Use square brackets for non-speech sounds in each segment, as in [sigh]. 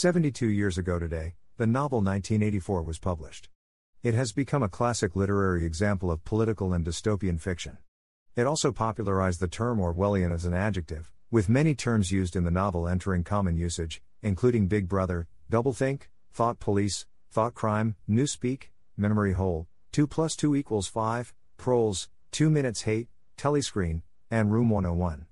72 years ago today, the novel 1984 was published. It has become a classic literary example of political and dystopian fiction. It also popularized the term Orwellian as an adjective, with many terms used in the novel entering common usage, including Big Brother, Doublethink, Thought Police, Thought Crime, Newspeak, Memory Hole, 2 plus 2 equals 5, Proles, 2 Minutes Hate, Telescreen, and Room 101.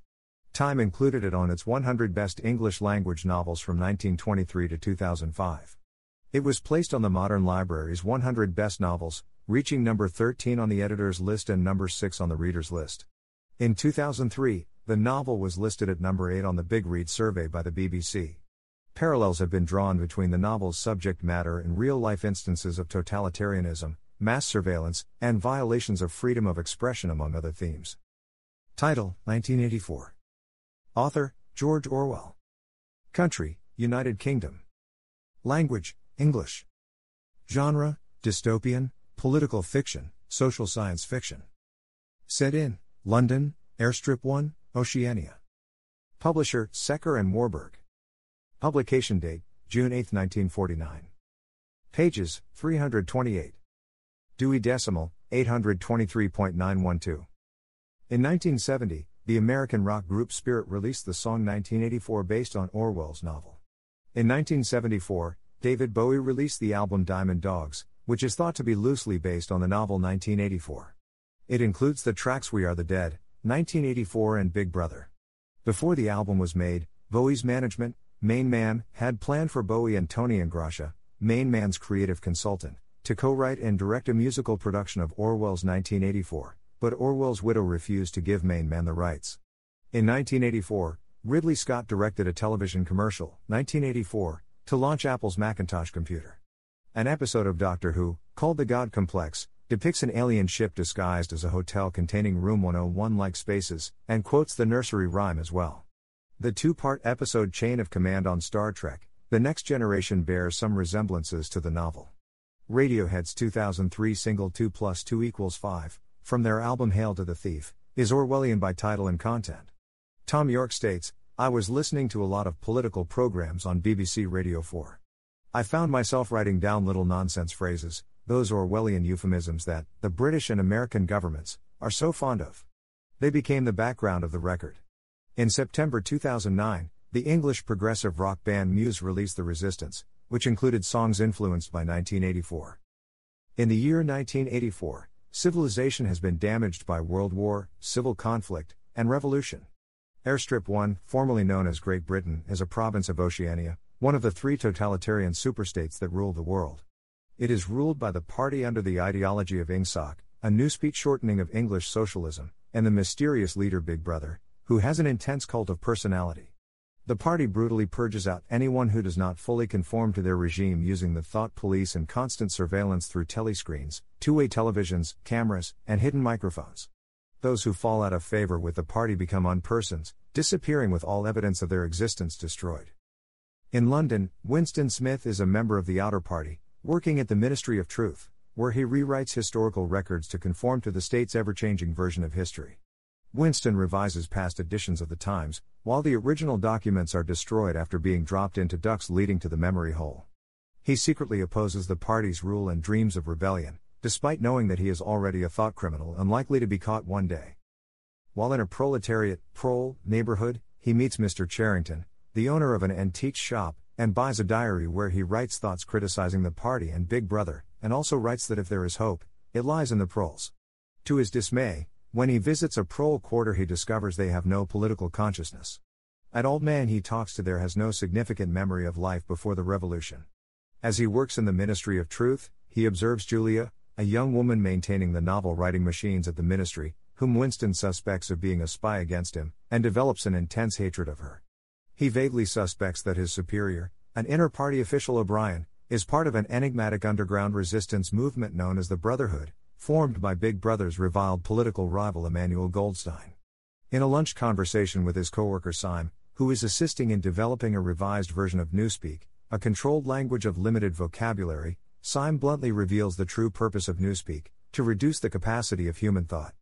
Time included it on its 100 Best English Language Novels from 1923 to 2005. It was placed on the Modern Library's 100 Best Novels, reaching number 13 on the editor's list and number 6 on the reader's list. In 2003, the novel was listed at number 8 on the Big Read survey by the BBC. Parallels have been drawn between the novel's subject matter and real life instances of totalitarianism, mass surveillance, and violations of freedom of expression, among other themes. Title 1984. Author George Orwell. Country United Kingdom. Language English. Genre Dystopian, Political Fiction, Social Science Fiction. Set in London, Airstrip 1, Oceania. Publisher Secker and Warburg. Publication date June 8, 1949. Pages 328. Dewey Decimal 823.912. In 1970, the American rock group Spirit released the song 1984 based on Orwell's novel. In 1974, David Bowie released the album Diamond Dogs, which is thought to be loosely based on the novel 1984. It includes the tracks We Are the Dead, 1984 and Big Brother. Before the album was made, Bowie's management, Main Man, had planned for Bowie and Tony Ingrassia, Main Man's creative consultant, to co write and direct a musical production of Orwell's 1984, but Orwell's widow refused to give Main Man the rights. In 1984, Ridley Scott directed a television commercial, 1984, to launch Apple's Macintosh computer. An episode of Doctor Who, called The God Complex, depicts an alien ship disguised as a hotel containing Room 101 like spaces, and quotes the nursery rhyme as well. The two part episode Chain of Command on Star Trek, The Next Generation bears some resemblances to the novel. Radiohead's 2003 single 2 plus 2 equals 5, from their album Hail to the Thief, is Orwellian by title and content. Thom Yorke states, I was listening to a lot of political programs on BBC Radio 4. I found myself writing down little nonsense phrases, those Orwellian euphemisms that, the British and American governments, are so fond of. They became the background of the record. In September 2009, the English progressive rock band Muse released The Resistance, which included songs influenced by 1984. In the year 1984, civilization has been damaged by world war, civil conflict, and revolution. Airstrip 1, formerly known as Great Britain, is a province of Oceania, one of the three totalitarian superstates that rule the world. It is ruled by the party under the ideology of INGSOC, a newspeak shortening of English socialism, and the mysterious leader Big Brother, who has an intense cult of personality. The party brutally purges out anyone who does not fully conform to their regime using the thought police and constant surveillance through telescreens, two way televisions, cameras, and hidden microphones. Those who fall out of favor with the party become unpersons, disappearing with all evidence of their existence destroyed. In London, Winston Smith is a member of the Outer Party, working at the Ministry of Truth, where he rewrites historical records to conform to the state's ever changing version of history. Winston revises past editions of the Times, while the original documents are destroyed after being dropped into ducts leading to the memory hole. He secretly opposes the party's rule and dreams of rebellion, despite knowing that he is already a thought criminal unlikely to be caught one day. While in a proletariat, prole, neighborhood, he meets Mr. Charrington, the owner of an antique shop, and buys a diary where he writes thoughts criticizing the party and Big Brother, and also writes that if there is hope, it lies in the proles. To his dismay, when he visits a prole quarter, he discovers they have no political consciousness. An old man he talks to there has no significant memory of life before the revolution. As he works in the Ministry of Truth, he observes Julia, a young woman maintaining the novel writing machines at the ministry, whom Winston suspects of being a spy against him, and develops an intense hatred of her. He vaguely suspects that his superior, an inner party official O'Brien, is part of an enigmatic underground resistance movement known as the Brotherhood, formed by Big Brother's reviled political rival Emmanuel Goldstein. In a lunch conversation with his coworker Syme, who is assisting in developing a revised version of Newspeak, a controlled language of limited vocabulary, Syme bluntly reveals the true purpose of Newspeak to reduce the capacity of human thought.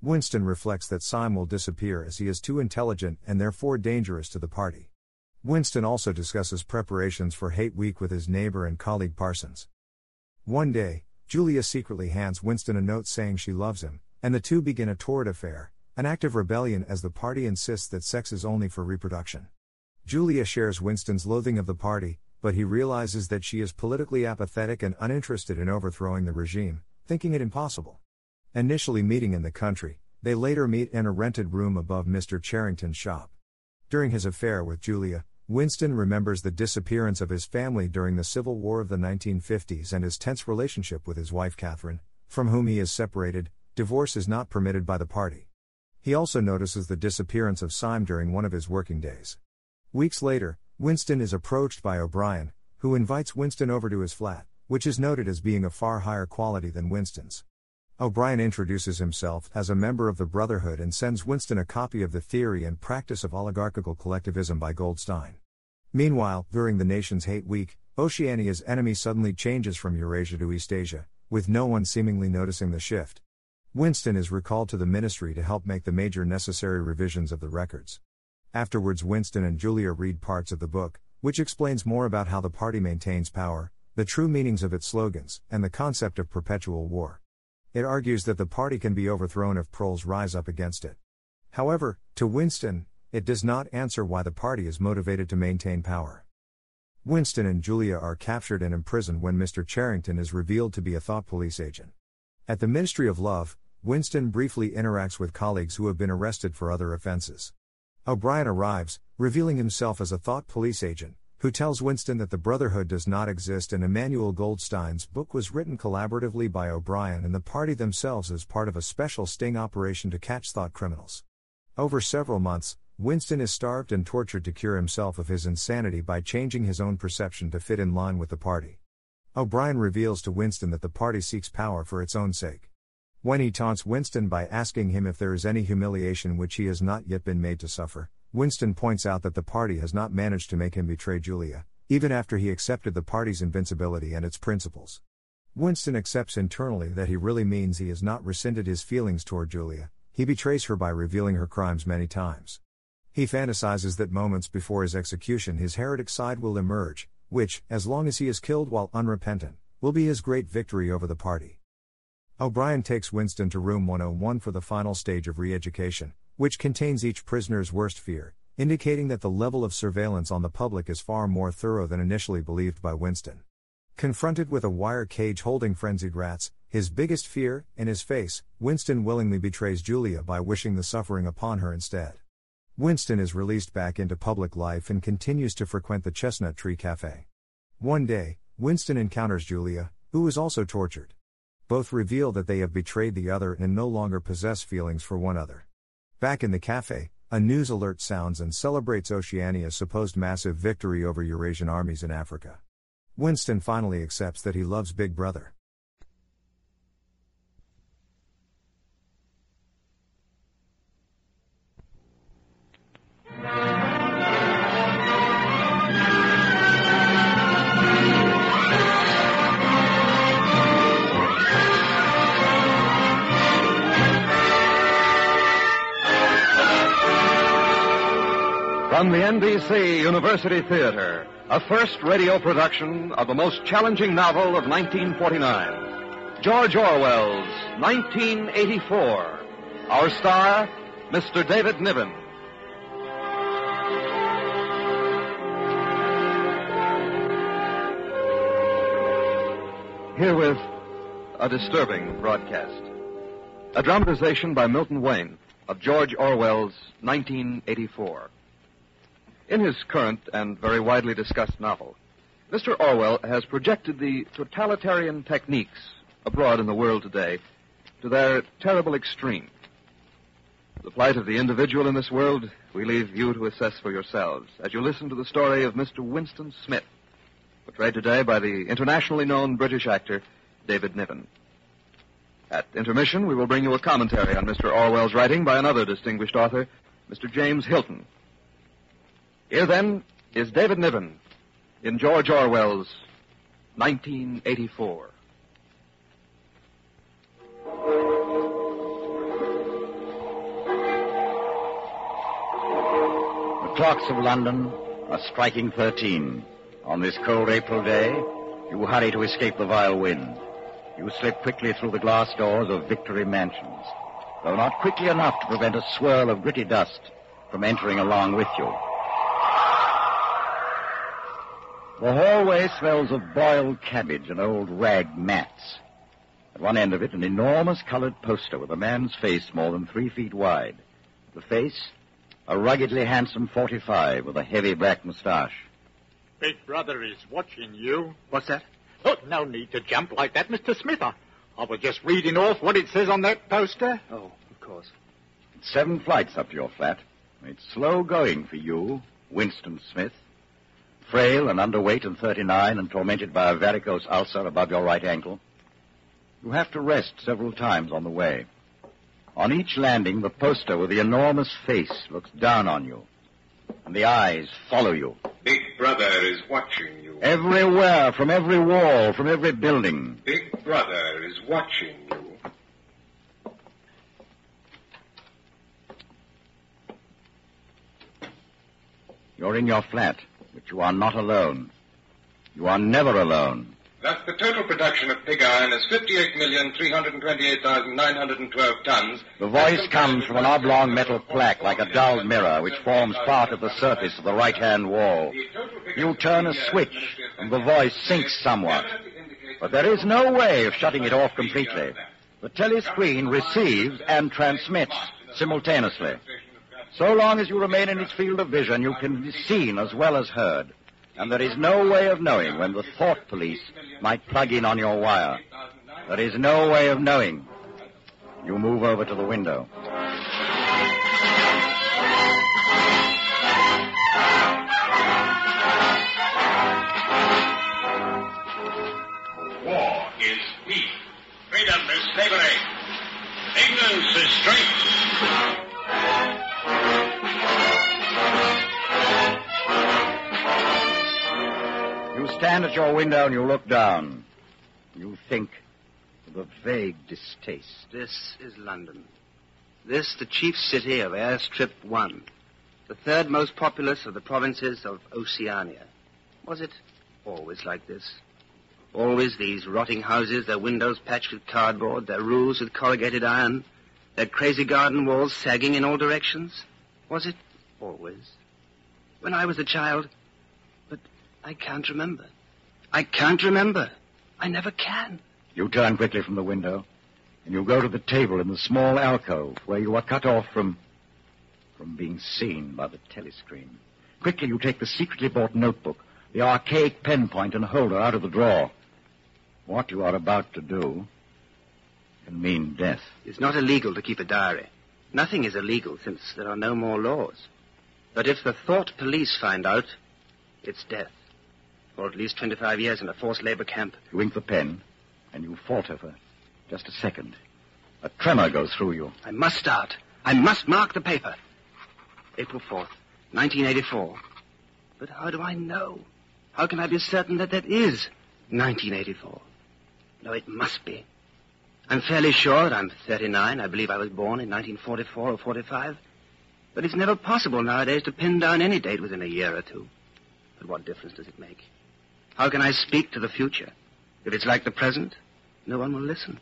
Winston reflects that Syme will disappear as he is too intelligent and therefore dangerous to the party. Winston also discusses preparations for Hate Week with his neighbor and colleague Parsons. One day, Julia secretly hands Winston a note saying she loves him, and the two begin a torrid affair, an act of rebellion as the party insists that sex is only for reproduction. Julia shares Winston's loathing of the party, but he realizes that she is politically apathetic and uninterested in overthrowing the regime, thinking it impossible. Initially meeting in the country, they later meet in a rented room above Mr. Charrington's shop. During his affair with Julia, Winston remembers the disappearance of his family during the Civil War of the 1950s and his tense relationship with his wife Catherine, from whom he is separated. Divorce is not permitted by the party. He also notices the disappearance of Syme during one of his working days. Weeks later, Winston is approached by O'Brien, who invites Winston over to his flat, which is noted as being of far higher quality than Winston's. O'Brien introduces himself as a member of the Brotherhood and sends Winston a copy of The Theory and Practice of Oligarchical Collectivism by Goldstein. Meanwhile, during the nation's hate week, Oceania's enemy suddenly changes from Eurasia to East Asia, with no one seemingly noticing the shift. Winston is recalled to the ministry to help make the major necessary revisions of the records. Afterwards, Winston and Julia read parts of the book, which explains more about how the party maintains power, the true meanings of its slogans, and the concept of perpetual war. It argues that the party can be overthrown if proles rise up against it. However, to Winston, it does not answer why the party is motivated to maintain power. Winston and Julia are captured and imprisoned when Mr. Charrington is revealed to be a thought police agent. At the Ministry of Love, Winston briefly interacts with colleagues who have been arrested for other offenses. O'Brien arrives, revealing himself as a thought police agent, who tells Winston that the Brotherhood does not exist and Emmanuel Goldstein's book was written collaboratively by O'Brien and the party themselves as part of a special sting operation to catch thought criminals. Over several months, Winston is starved and tortured to cure himself of his insanity by changing his own perception to fit in line with the party. O'Brien reveals to Winston that the party seeks power for its own sake. When he taunts Winston by asking him if there is any humiliation which he has not yet been made to suffer, Winston points out that the party has not managed to make him betray Julia, even after he accepted the party's invincibility and its principles. Winston accepts internally that he really means he has not rescinded his feelings toward Julia, he betrays her by revealing her crimes many times. He fantasizes that moments before his execution his heretic side will emerge, which, as long as he is killed while unrepentant, will be his great victory over the party. O'Brien takes Winston to room 101 for the final stage of re education, which contains each prisoner's worst fear, indicating that the level of surveillance on the public is far more thorough than initially believed by Winston. Confronted with a wire cage holding frenzied rats, his biggest fear, in his face, Winston willingly betrays Julia by wishing the suffering upon her instead. Winston is released back into public life and continues to frequent the Chestnut Tree Cafe. One day, Winston encounters Julia, who is also tortured. Both reveal that they have betrayed the other and no longer possess feelings for one another. Back in the cafe, a news alert sounds and celebrates Oceania's supposed massive victory over Eurasian armies in Africa. Winston finally accepts that he loves Big Brother. From the NBC University Theater, a first radio production of the most challenging novel of 1949, George Orwell's 1984. Our star, Mr. David Niven. Herewith, a disturbing broadcast. A dramatization by Milton Wayne of George Orwell's 1984. In his current and very widely discussed novel, Mr. Orwell has projected the totalitarian techniques abroad in the world today to their terrible extreme. The plight of the individual in this world we leave you to assess for yourselves as you listen to the story of Mr. Winston Smith, portrayed today by the internationally known British actor David Niven. At intermission, we will bring you a commentary on Mr. Orwell's writing by another distinguished author, Mr. James Hilton. Here then is David Niven in George Orwell's 1984. The clocks of London are striking 13. On this cold April day, you hurry to escape the vile wind. You slip quickly through the glass doors of Victory Mansions, though not quickly enough to prevent a swirl of gritty dust from entering along with you. The hallway smells of boiled cabbage and old rag mats. At one end of it, an enormous colored poster with a man's face more than three feet wide. The face, a ruggedly handsome 45 with a heavy black mustache. Big Brother is watching you. What's that? Oh, no need to jump like that, Mr. Smith. I, I was just reading off what it says on that poster. Oh, of course. It's seven flights up to your flat. It's slow going for you, Winston Smith. Frail and underweight and 39 and tormented by a varicose ulcer above your right ankle. You have to rest several times on the way. On each landing, the poster with the enormous face looks down on you, and the eyes follow you. Big Brother is watching you. Everywhere, from every wall, from every building. Big Brother is watching you. You're in your flat, but you are not alone. You are never alone. Thus, the total production of pig iron is 58,328,912 tons. The voice comes from an oblong metal plaque like a dull mirror which forms part of the surface of the right-hand wall. You turn a uh, switch and the voice sinks somewhat. But there is no way of shutting it off completely. The telescreen receives and transmits simultaneously. So long as you remain in its field of vision, you can be seen as well as heard. And there is no way of knowing when the thought police might plug in on your wire. There is no way of knowing. You move over to the window. Window and you look down. You think with a vague distaste. This is London. This, the chief city of Airstrip 1. The third most populous of the provinces of Oceania. Was it always like this? Always these rotting houses, their windows patched with cardboard, their roofs with corrugated iron, their crazy garden walls sagging in all directions? Was it always? When I was a child? But I can't remember. I can't remember. I never can. You turn quickly from the window, and you go to the table in the small alcove where you are cut off from from being seen by the telescreen. Quickly you take the secretly bought notebook, the archaic pen point and holder out of the drawer. What you are about to do can mean death. It's not illegal to keep a diary. Nothing is illegal since there are no more laws. But if the thought police find out, it's death. Or at least 25 years in a forced labor camp. You ink the pen, and you falter for just a second. A tremor goes through you. I must start. I must mark the paper. April 4th, 1984. But how do I know? How can I be certain that that is 1984? No, it must be. I'm fairly sure that I'm 39. I believe I was born in 1944 or 45. But it's never possible nowadays to pin down any date within a year or two. But what difference does it make? How can I speak to the future? If it's like the present, no one will listen.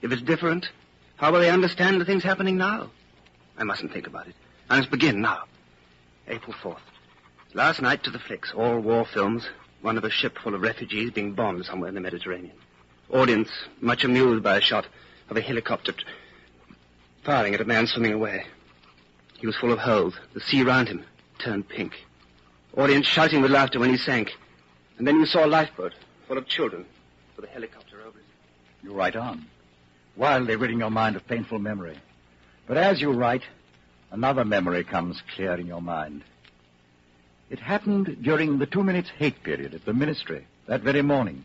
If it's different, how will they understand the things happening now? I mustn't think about it. I must begin now. April 4th. Last night to the flicks, all war films. One of a ship full of refugees being bombed somewhere in the Mediterranean. Audience much amused by a shot of a helicopter firing at a man swimming away. He was full of holes. The sea round him turned pink. Audience shouting with laughter when he sank. And then you saw a lifeboat full of children with a helicopter over it. You write on, wildly ridding your mind of painful memory. But as you write, another memory comes clear in your mind. It happened during the two minutes hate period at the ministry that very morning.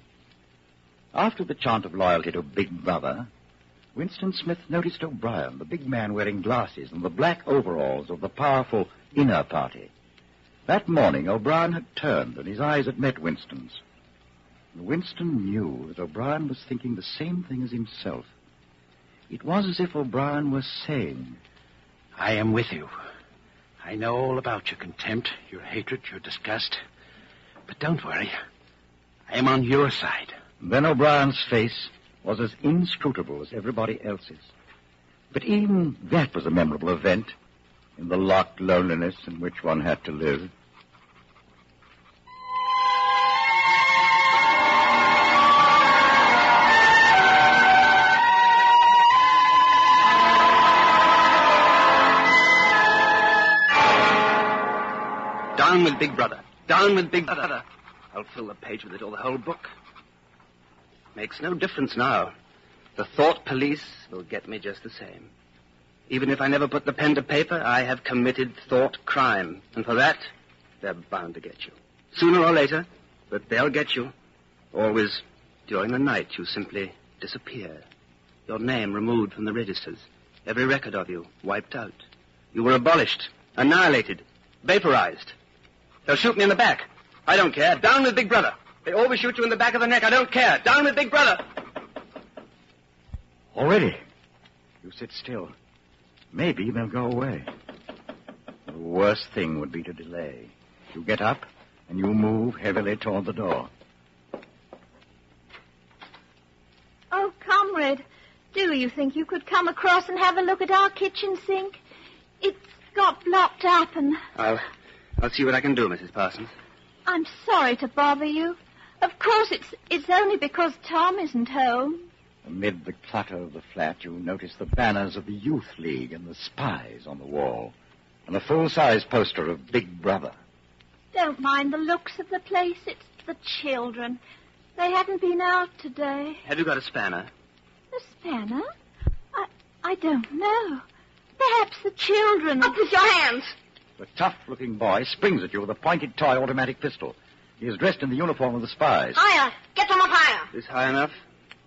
After the chant of loyalty to Big Brother, Winston Smith noticed O'Brien, the big man wearing glasses and the black overalls of the powerful inner party. That morning, O'Brien had turned and his eyes had met Winston's. And Winston knew that O'Brien was thinking the same thing as himself. It was as if O'Brien were saying, I am with you. I know all about your contempt, your hatred, your disgust. But don't worry. I am on your side. Then O'Brien's face was as inscrutable as everybody else's. But even that was a memorable event in the locked loneliness in which one had to live. With Big Brother. Down with Big Brother. I'll fill the page with it or the whole book. Makes no difference now. The thought police will get me just the same. Even if I never put the pen to paper, I have committed thought crime. And for that, they're bound to get you. Sooner or later, but they'll get you. Always during the night, you simply disappear. Your name removed from the registers. Every record of you wiped out. You were abolished, annihilated, vaporized. They'll shoot me in the back. I don't care. Down with Big Brother. They always shoot you in the back of the neck. I don't care. Down with Big Brother. Already? You sit still. Maybe they'll go away. The worst thing would be to delay. You get up and you move heavily toward the door. Oh, comrade, do you think you could come across and have a look at our kitchen sink? It's got blocked up and I'll, I'll see what I can do, Mrs. Parsons. I'm sorry to bother you. Of course, it's it's only because Tom isn't home. Amid the clutter of the flat, you notice the banners of the Youth League and the spies on the wall, and a full-size poster of Big Brother. Don't mind the looks of the place. It's the children. They haven't been out today. Have you got a spanner? A spanner? I I don't know. Perhaps the children. Up with your hands. The tough-looking boy springs at you with a pointed toy automatic pistol. He is dressed in the uniform of the spies. Higher. Get them up higher. Is high enough?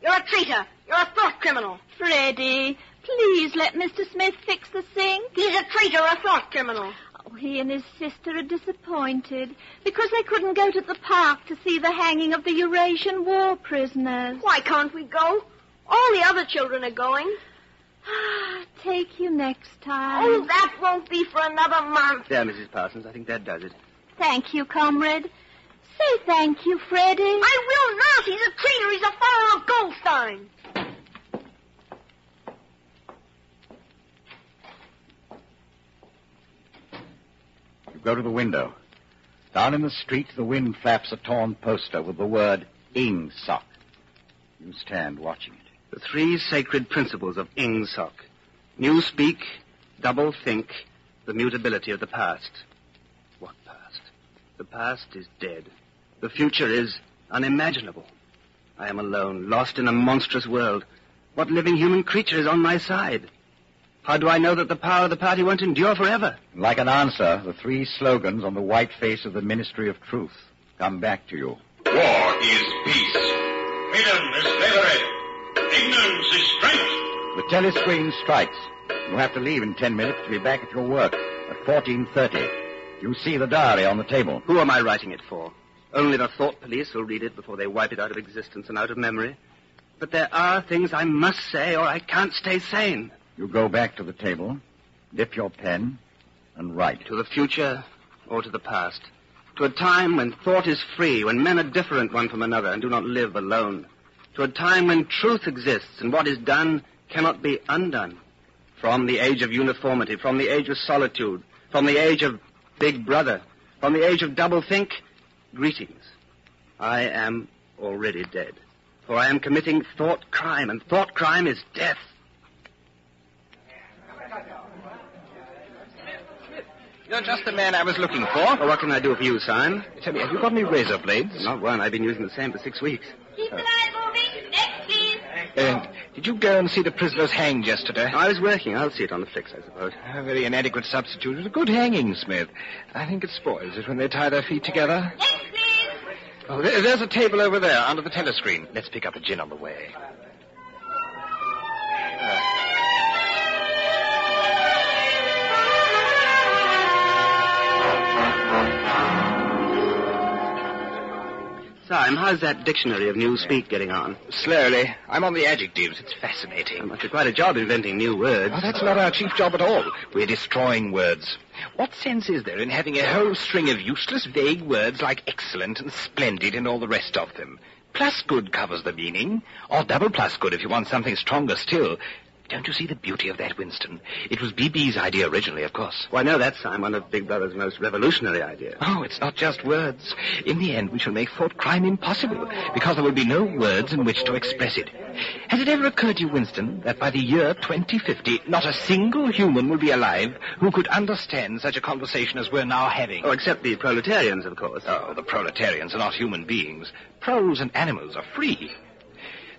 You're a traitor. You're a thought criminal. Freddie, please let Mr. Smith fix the sink. He's a traitor, a thought criminal. Oh, he and his sister are disappointed because they couldn't go to the park to see the hanging of the Eurasian war prisoners. Why can't we go? All the other children are going. Ah, [gasps] Take you next time. Oh, that won't be for another month. There, Mrs. Parsons. I think that does it. Thank you, comrade. Say thank you, Freddie. I will not. He's a traitor. He's a follower of Goldstein. You go to the window. Down in the street, the wind flaps a torn poster with the word Ingsoc. You stand watching it. The three sacred principles of Ingsoc. New speak, double think, the mutability of the past. What past? The past is dead. The future is unimaginable. I am alone, lost in a monstrous world. What living human creature is on my side? How do I know that the power of the party won't endure forever? Like an answer, the three slogans on the white face of the Ministry of Truth come back to you. War is peace. Freedom is slavery. Ignorance is strength. The telescreen strikes. You have to leave in ten minutes to be back at your work at 14.30. You see the diary on the table. Who am I writing it for? Only the thought police will read it before they wipe it out of existence and out of memory. But there are things I must say or I can't stay sane. You go back to the table, dip your pen, and write. To the future or to the past. To a time when thought is free, when men are different one from another and do not live alone. To a time when truth exists and what is done cannot be undone. From the age of uniformity, from the age of solitude, from the age of Big Brother, from the age of doublethink, greetings. I am already dead. For I am committing thought crime, and thought crime is death. You're just the man I was looking for. Well, what can I do for you, Simon? Tell me, have you got any razor blades? Not one. I've been using the same for six weeks. Keep the light moving. Next, please. Uh, did you go and see the prisoners hanged yesterday? I was working. I'll see it on the flicks, I suppose. A very inadequate substitute. It was a good hanging, Smith. I think it spoils it when they tie their feet together. Next, please. Oh, there's a table over there under the telescreen. Let's pick up a gin on the way. Prime, how's that dictionary of new speak getting on? Slowly. I'm on the adjectives. It's fascinating. Must do quite a job inventing new words. Oh, that's not our chief job at all. We're destroying words. What sense is there in having a whole string of useless, vague words like excellent and splendid and all the rest of them? Plus good covers the meaning, or double plus good if you want something stronger still. Don't you see the beauty of that, Winston? It was BB's idea originally, of course. Why, no, that's I'm one of Big Brother's most revolutionary ideas. Oh, it's not just words. In the end, we shall make thought crime impossible, because there will be no words in which to express it. Has it ever occurred to you, Winston, that by the year 2050, not a single human will be alive who could understand such a conversation as we're now having? Oh, except the proletarians, of course. Oh, the proletarians are not human beings. Proles and animals are free.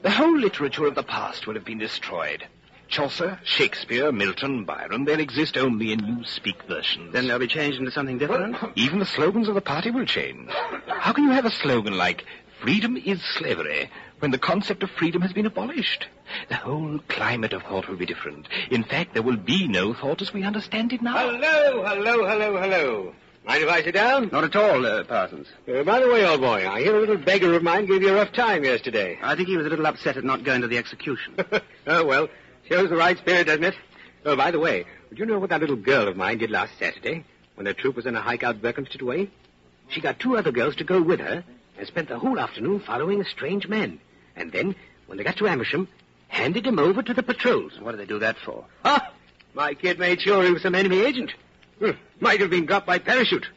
The whole literature of the past will have been destroyed. Chaucer, Shakespeare, Milton, Byron, they'll exist only in newspeak versions. Then they'll be changed into something different? Even the slogans of the party will change. How can you have a slogan like, freedom is slavery, when the concept of freedom has been abolished? The whole climate of thought will be different. In fact, there will be no thought as we understand it now. Hello, hello, hello, hello. Mind if I sit down? Not at all, uh, Parsons. Uh, by the way, old boy, I hear a little beggar of mine gave you a rough time yesterday. I think he was a little upset at not going to the execution. [laughs] oh, well, shows the right spirit, doesn't it? Oh, by the way, would you know what that little girl of mine did last Saturday when the troop was on a hike out Berkhamsted way? She got two other girls to go with her and spent the whole afternoon following a strange man. And then, when they got to Amersham, handed him over to the patrols. What did they do that for? Ah, my kid made sure he was some enemy agent. Hmm, might have been dropped by parachute.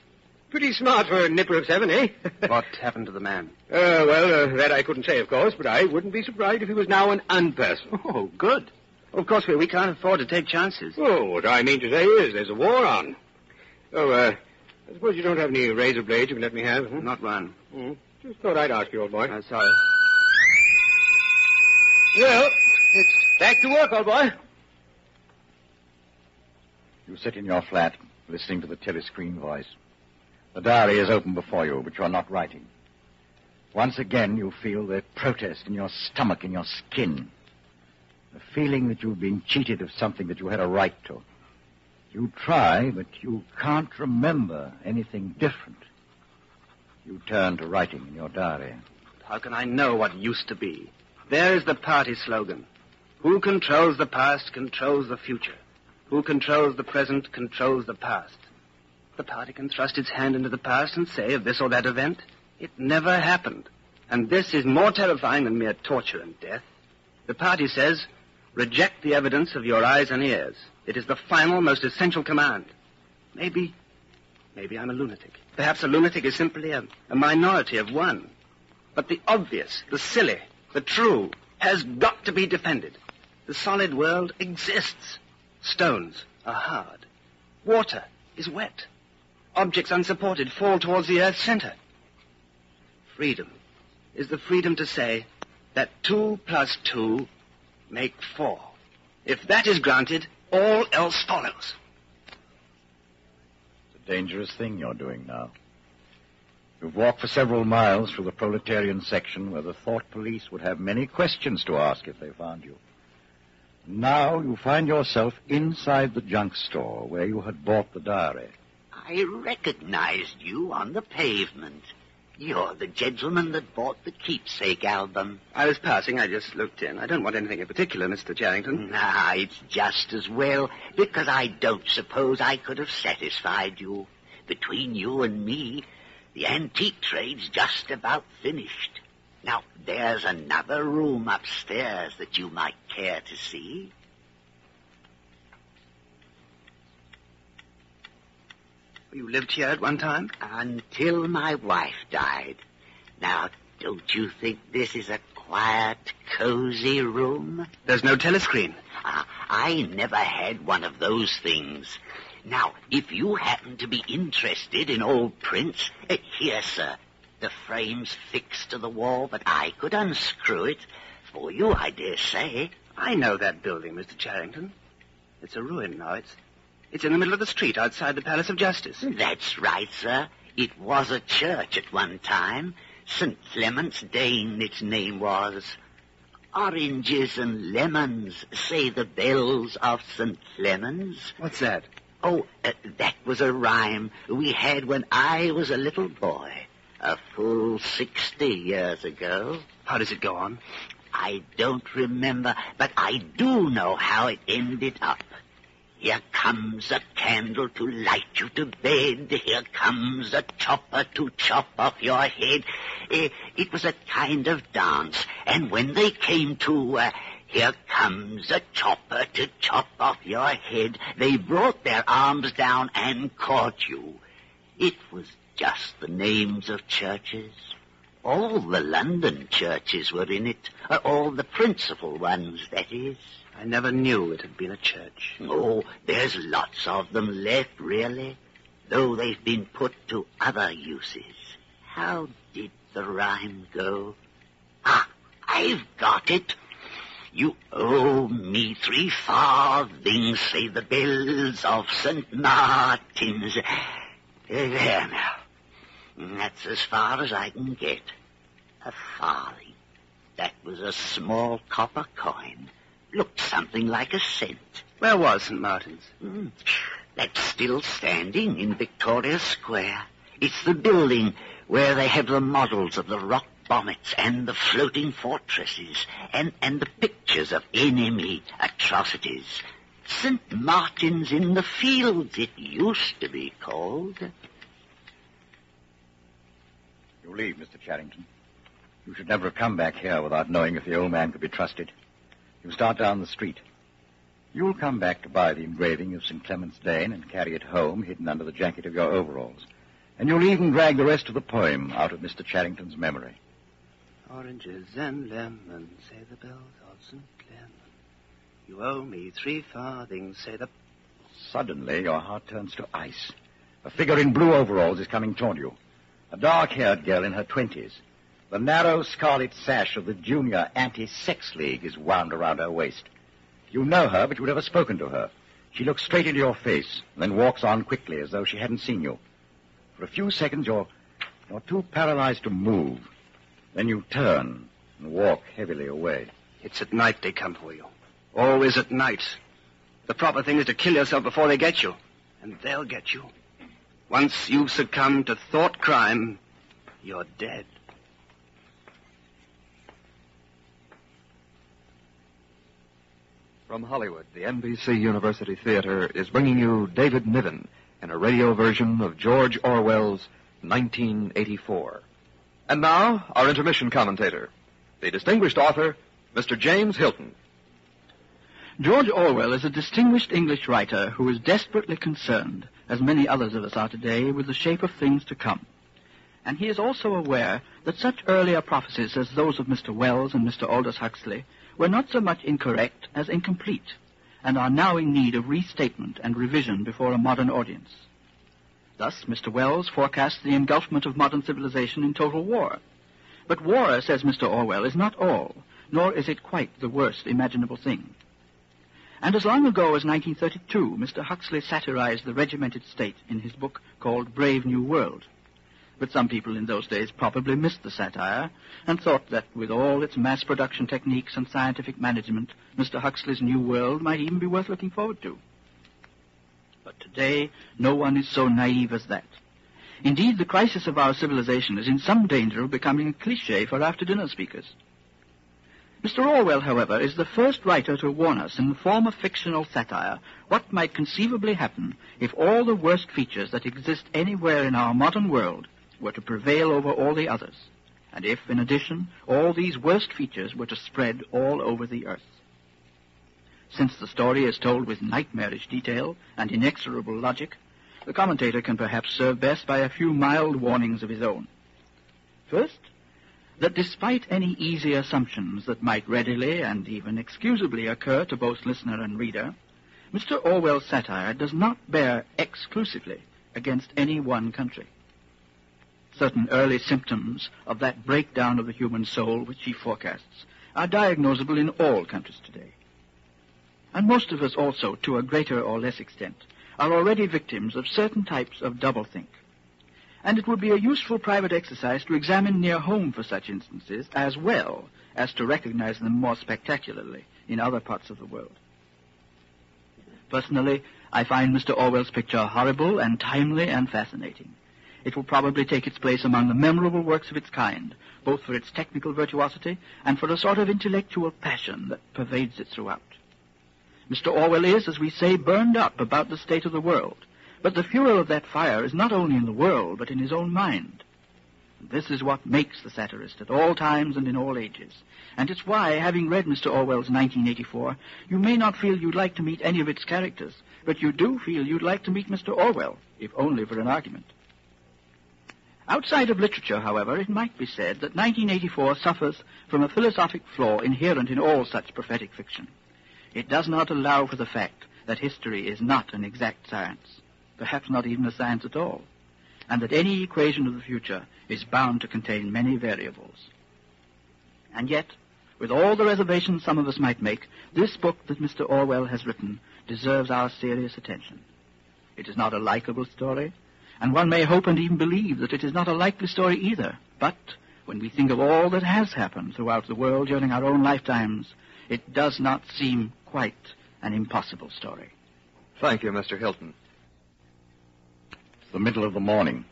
Pretty smart for a nipper of seven, eh? [laughs] what happened to the man? Uh, well, uh, that I couldn't say, of course, but I wouldn't be surprised if he was now an unperson. Oh, good. Well, of course, we, we can't afford to take chances. Oh, what I mean to say is there's a war on. Oh, uh, I suppose you don't have any razor blades you can let me have? Hmm? Not one. Hmm. Just thought I'd ask you, old boy. I'm sorry. Well, it's back to work, old boy. You sit in your flat, listening to the telescreen voice. The diary is open before you, but you're not writing. Once again, you feel the protest in your stomach, in your skin. The feeling that you've been cheated of something that you had a right to. You try, but you can't remember anything different. You turn to writing in your diary. How can I know what used to be? There's the party slogan. Who controls the past controls the future. Who controls the present controls the past. The party can thrust its hand into the past and say of this or that event, it never happened. And this is more terrifying than mere torture and death. The party says, reject the evidence of your eyes and ears. It is the final, most essential command. Maybe, maybe I'm a lunatic. Perhaps a lunatic is simply a, a minority of one. But the obvious, the silly, the true has got to be defended. The solid world exists. Stones are hard. Water is wet. Objects unsupported fall towards the earth's center. Freedom is the freedom to say that two plus two make four. If that is granted, all else follows. It's a dangerous thing you're doing now. You've walked for several miles through the proletarian section where the thought police would have many questions to ask if they found you. Now you find yourself inside the junk store where you had bought the diary. I recognized you on the pavement. You're the gentleman that bought the keepsake album. I was passing. I just looked in. I don't want anything in particular, Mr. Charrington. Nah, it's just as well, because I don't suppose I could have satisfied you. Between you and me, the antique trade's just about finished. Now, there's another room upstairs that you might care to see. You lived here at one time? Until my wife died. Now, don't you think this is a quiet, cozy room? There's no telescreen. Uh, I never had one of those things. Now, if you happen to be interested in old prints, uh, here, sir. The frame's fixed to the wall, but I could unscrew it. For you, I dare say. I know that building, Mr. Charrington. It's a ruin now. It's it's in the middle of the street outside the Palace of Justice. That's right, sir. It was a church at one time. St. Clement's Dane, its name was. Oranges and lemons, say the bells of St. Clement's. What's that? Oh, uh, that was a rhyme we had when I was a little boy. A full 60 years ago. How does it go on? I don't remember, but I do know how it ended up. Here comes a candle to light you to bed. Here comes a chopper to chop off your head. Eh, it was a kind of dance. And when they came to, uh, here comes a chopper to chop off your head, they brought their arms down and caught you. It was just the names of churches. All the London churches were in it. Uh, all the principal ones, that is. I never knew it had been a church. Oh, there's lots of them left, really, though they've been put to other uses. How did the rhyme go? Ah, I've got it. You owe me three farthings, say the bells of St. Martin's. There now. That's as far as I can get. A farthing. That was a small copper coin. Looked something like a cent. Where was St. Martin's? Mm. That's still standing in Victoria Square. It's the building where they have the models of the rock bonnets and the floating fortresses and, and the pictures of enemy atrocities. St. Martin's in the Fields, it used to be called. You leave, Mr. Charrington. You should never have come back here without knowing if the old man could be trusted. You start down the street. You'll come back to buy the engraving of St. Clement's Dane and carry it home hidden under the jacket of your overalls. And you'll even drag the rest of the poem out of Mr. Charrington's memory. Oranges and lemons, say the bells of St. Clement. You owe me three farthings, say the... Suddenly, your heart turns to ice. A figure in blue overalls is coming toward you. A dark-haired girl in her twenties. The narrow scarlet sash of the Junior Anti-Sex League is wound around her waist. You know her, but you've never spoken to her. She looks straight into your face, then walks on quickly as though she hadn't seen you. For a few seconds, you're, you're too paralyzed to move. Then you turn and walk heavily away. It's at night they come for you. Always at night. The proper thing is to kill yourself before they get you. And they'll get you. Once you've succumbed to thought crime, you're dead. From Hollywood, the NBC University Theater is bringing you David Niven in a radio version of George Orwell's 1984. And now, our intermission commentator, the distinguished author, Mr. James Hilton. George Orwell is a distinguished English writer who is desperately concerned, as many others of us are today, with the shape of things to come. And he is also aware that such earlier prophecies as those of Mr. Wells and Mr. Aldous Huxley were not so much incorrect as incomplete, and are now in need of restatement and revision before a modern audience. Thus, Mr. Wells forecasts the engulfment of modern civilization in total war. But war, says Mr. Orwell, is not all, nor is it quite the worst imaginable thing. And as long ago as 1932, Mr. Huxley satirized the regimented state in his book called Brave New World. But some people in those days probably missed the satire and thought that with all its mass production techniques and scientific management, Mr. Huxley's New World might even be worth looking forward to. But today, no one is so naive as that. Indeed, the crisis of our civilization is in some danger of becoming a cliche for after-dinner speakers. Mr. Orwell, however, is the first writer to warn us in the form of fictional satire what might conceivably happen if all the worst features that exist anywhere in our modern world were to prevail over all the others, and if, in addition, all these worst features were to spread all over the earth. Since the story is told with nightmarish detail and inexorable logic, the commentator can perhaps serve best by a few mild warnings of his own. First, that despite any easy assumptions that might readily and even excusably occur to both listener and reader, Mr. Orwell's satire does not bear exclusively against any one country. Certain early symptoms of that breakdown of the human soul which he forecasts are diagnosable in all countries today. And most of us also, to a greater or less extent, are already victims of certain types of doublethink. And it would be a useful private exercise to examine near home for such instances as well as to recognize them more spectacularly in other parts of the world. Personally, I find Mr. Orwell's picture horrible and timely and fascinating. It will probably take its place among the memorable works of its kind, both for its technical virtuosity and for a sort of intellectual passion that pervades it throughout. Mr. Orwell is, as we say, burned up about the state of the world, but the fuel of that fire is not only in the world, but in his own mind. This is what makes the satirist at all times and in all ages. And it's why, having read Mr. Orwell's 1984, you may not feel you'd like to meet any of its characters, but you do feel you'd like to meet Mr. Orwell, if only for an argument. Outside of literature, however, it might be said that 1984 suffers from a philosophic flaw inherent in all such prophetic fiction. It does not allow for the fact that history is not an exact science, perhaps not even a science at all, and that any equation of the future is bound to contain many variables. And yet, with all the reservations some of us might make, this book that Mr. Orwell has written deserves our serious attention. It is not a likable story, and one may hope and even believe that it is not a likely story either. But when we think of all that has happened throughout the world during our own lifetimes, it does not seem quite an impossible story. Thank you, Mr. Hilton. It's the middle of the morning,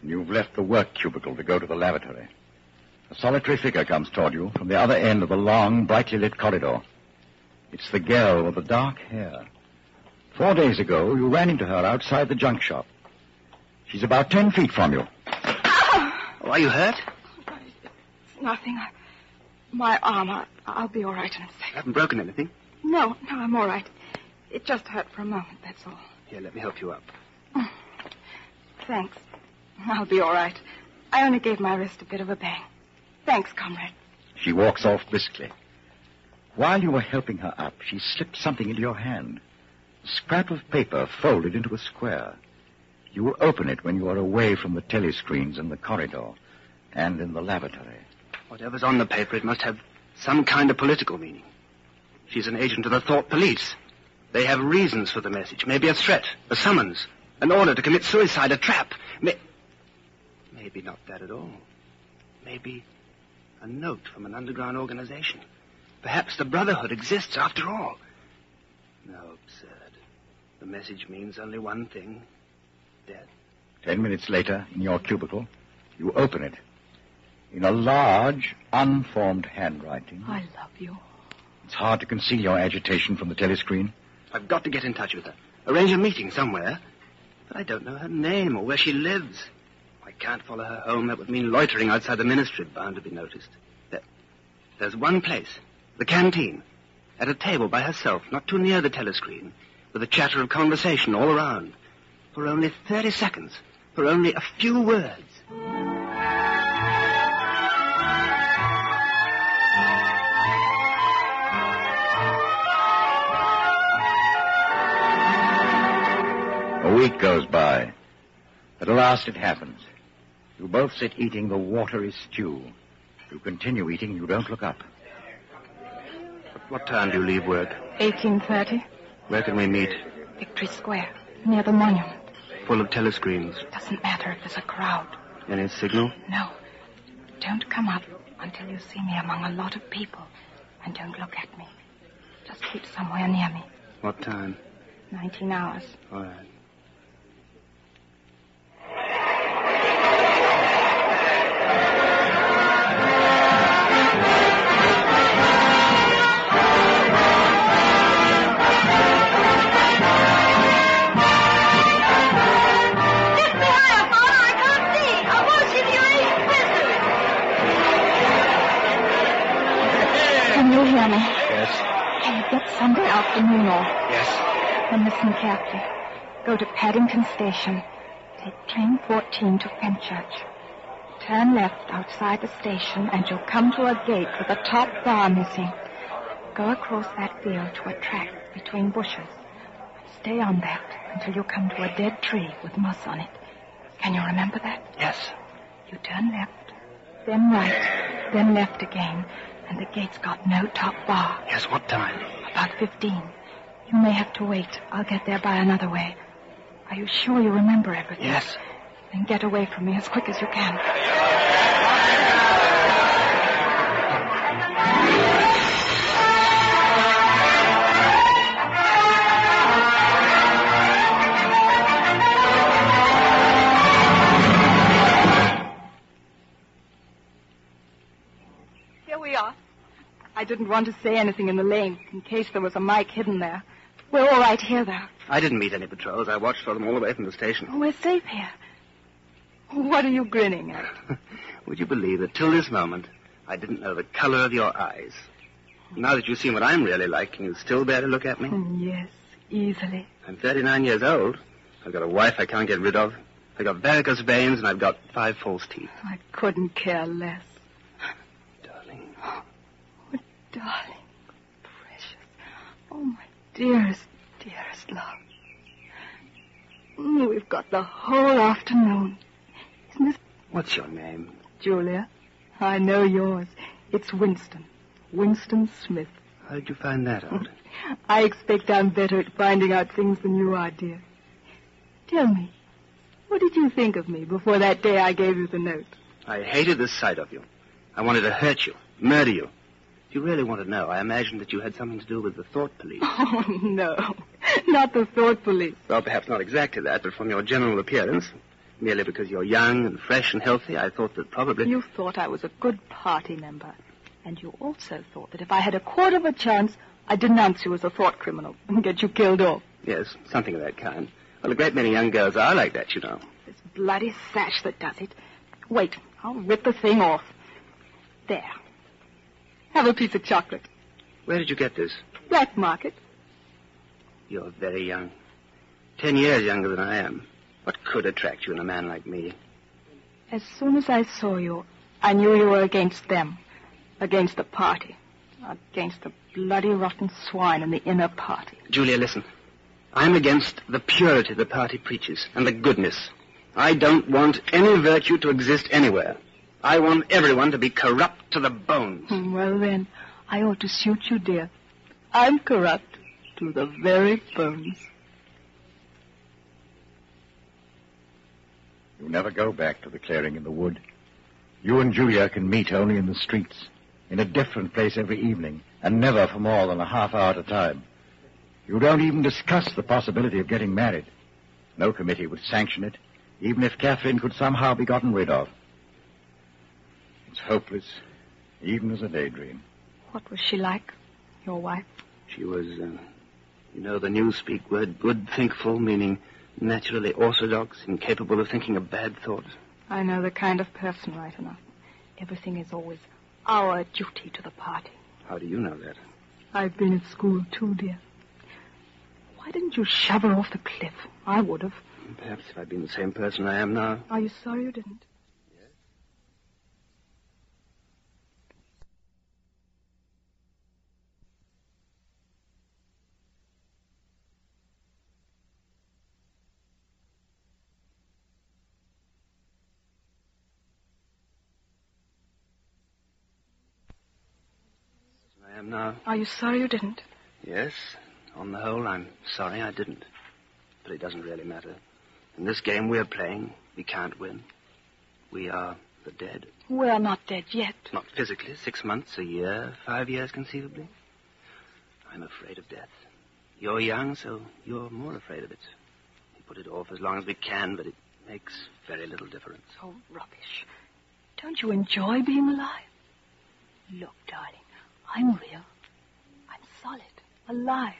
and you've left the work cubicle to go to the lavatory. A solitary figure comes toward you from the other end of the long, brightly lit corridor. It's the girl with the dark hair. Four days ago, you ran into her outside the junk shop. She's about ten feet from you. Oh, are you hurt? It's nothing. I, my arm. I, I'll be all right in a second. You haven't broken anything. No, no, I'm all right. It just hurt for a moment, that's all. Here, let me help you up. Thanks. I'll be all right. I only gave my wrist a bit of a bang. Thanks, comrade. She walks off briskly. While you were helping her up, she slipped something into your hand. A scrap of paper folded into a square. You will open it when you are away from the telescreens in the corridor and in the lavatory. Whatever's on the paper, it must have some kind of political meaning. She's an agent of the thought police. They have reasons for the message. Maybe a threat, a summons, an order to commit suicide, a trap. May- Maybe not that at all. Maybe a note from an underground organization. Perhaps the Brotherhood exists after all. No, absurd. The message means only one thing. Death. Ten minutes later, in your cubicle, you open it. In a large, unformed handwriting. I love you. It's hard to conceal your agitation from the telescreen. I've got to get in touch with her. Arrange a meeting somewhere. But I don't know her name or where she lives. I can't follow her home. That would mean loitering outside the ministry, bound to be noticed. There, there's one place, the canteen, at a table by herself, not too near the telescreen, with a chatter of conversation all around. For only 30 seconds. For only a few words. A week goes by. At last it happens. You both sit eating the watery stew. You continue eating, you don't look up. What time do you leave work? 1830, Where can we meet? Victory Square, near the monument. Full of telescreens. Doesn't matter if there's a crowd. Any signal? No. Don't come up until you see me among a lot of people. And don't look at me. Just keep somewhere near me. What time? 19 hours. All right. Sunday afternoon off. Yes. Then listen carefully. Go to Paddington Station. Take train 14 to Fenchurch. Turn left outside the station and you'll come to a gate with a top bar missing. Go across that field to a track between bushes. Stay on that until you come to a dead tree with moss on it. Can you remember that? Yes. You turn left, then right, then left again, and the gate's got no top bar. Yes, what time? About 15. You may have to wait. I'll get there by another way. Are you sure you remember everything? Yes. Then get away from me as quick as you can. Didn't want to say anything in the lane in case there was a mic hidden there. We're all right here, though. I didn't meet any patrols. I watched for them all the way from the station. Oh, we're safe here. What are you grinning at? [laughs] Would you believe that till this moment, I didn't know the color of your eyes? Now that you've seen what I'm really like, can you still bear to look at me? Mm, yes, easily. I'm 39 years old. I've got a wife I can't get rid of. I've got varicose veins, and I've got five false teeth. I couldn't care less. Darling. Oh, darling. Precious. Oh, my dearest, dearest love. We've got the whole afternoon. Isn't it? What's your name? Julia. I know yours. It's Winston. Winston Smith. How'd you find that out? [laughs] I expect I'm better at finding out things than you are, dear. Tell me, what did you think of me before that day I gave you the note? I hated the sight of you. I wanted to hurt you, murder you. If you really want to know, I imagined that you had something to do with the thought police. [laughs] Oh, no. Not the thought police. Well, perhaps not exactly that, but from your general appearance, merely because you're young and fresh and healthy, I thought that probably... You thought I was a good party member. And you also thought that if I had a quarter of a chance, I'd denounce you as a thought criminal and get you killed off. Yes, something of that kind. Well, a great many young girls are like that, you know. This bloody sash that does it. Wait, I'll rip the thing off. There. Have a piece of chocolate. Where did you get this? Black market. You're very young. Ten years younger than I am. What could attract you in a man like me? As soon as I saw you, I knew you were against them. Against the party. Against the bloody rotten swine in the inner party. Julia, listen. I'm against the purity the party preaches and the goodness. I don't want any virtue to exist anywhere. I want everyone to be corrupt to the bones. Hmm, well, then, I ought to suit you, dear. I'm corrupt to the very bones. You never go back to the clearing in the wood. You and Julia can meet only in the streets, in a different place every evening, and never for more than a half hour at a time. You don't even discuss the possibility of getting married. No committee would sanction it, even if Catherine could somehow be gotten rid of. It's hopeless, even as a daydream. What was she like, your wife? She was, uh, you know, the newspeak word good thinkful, meaning naturally orthodox, incapable of thinking a bad thought. I know the kind of person right enough. Everything is always our duty to the party. How do you know that? I've been at school too, dear. Why didn't you shove her off the cliff? I would have. Perhaps if I'd been the same person I am now. Are you sorry you didn't? Now. Are you sorry you didn't? Yes, on the whole, I'm sorry I didn't. But it doesn't really matter. In this game we're playing, we can't win. We are the dead. We're not dead yet. Not physically. Six months, a year, five years conceivably. I'm afraid of death. You're young, so you're more afraid of it. We put it off as long as we can, but it makes very little difference. Oh, rubbish. Don't you enjoy being alive? Look, darling, I'm real. I'm solid, alive.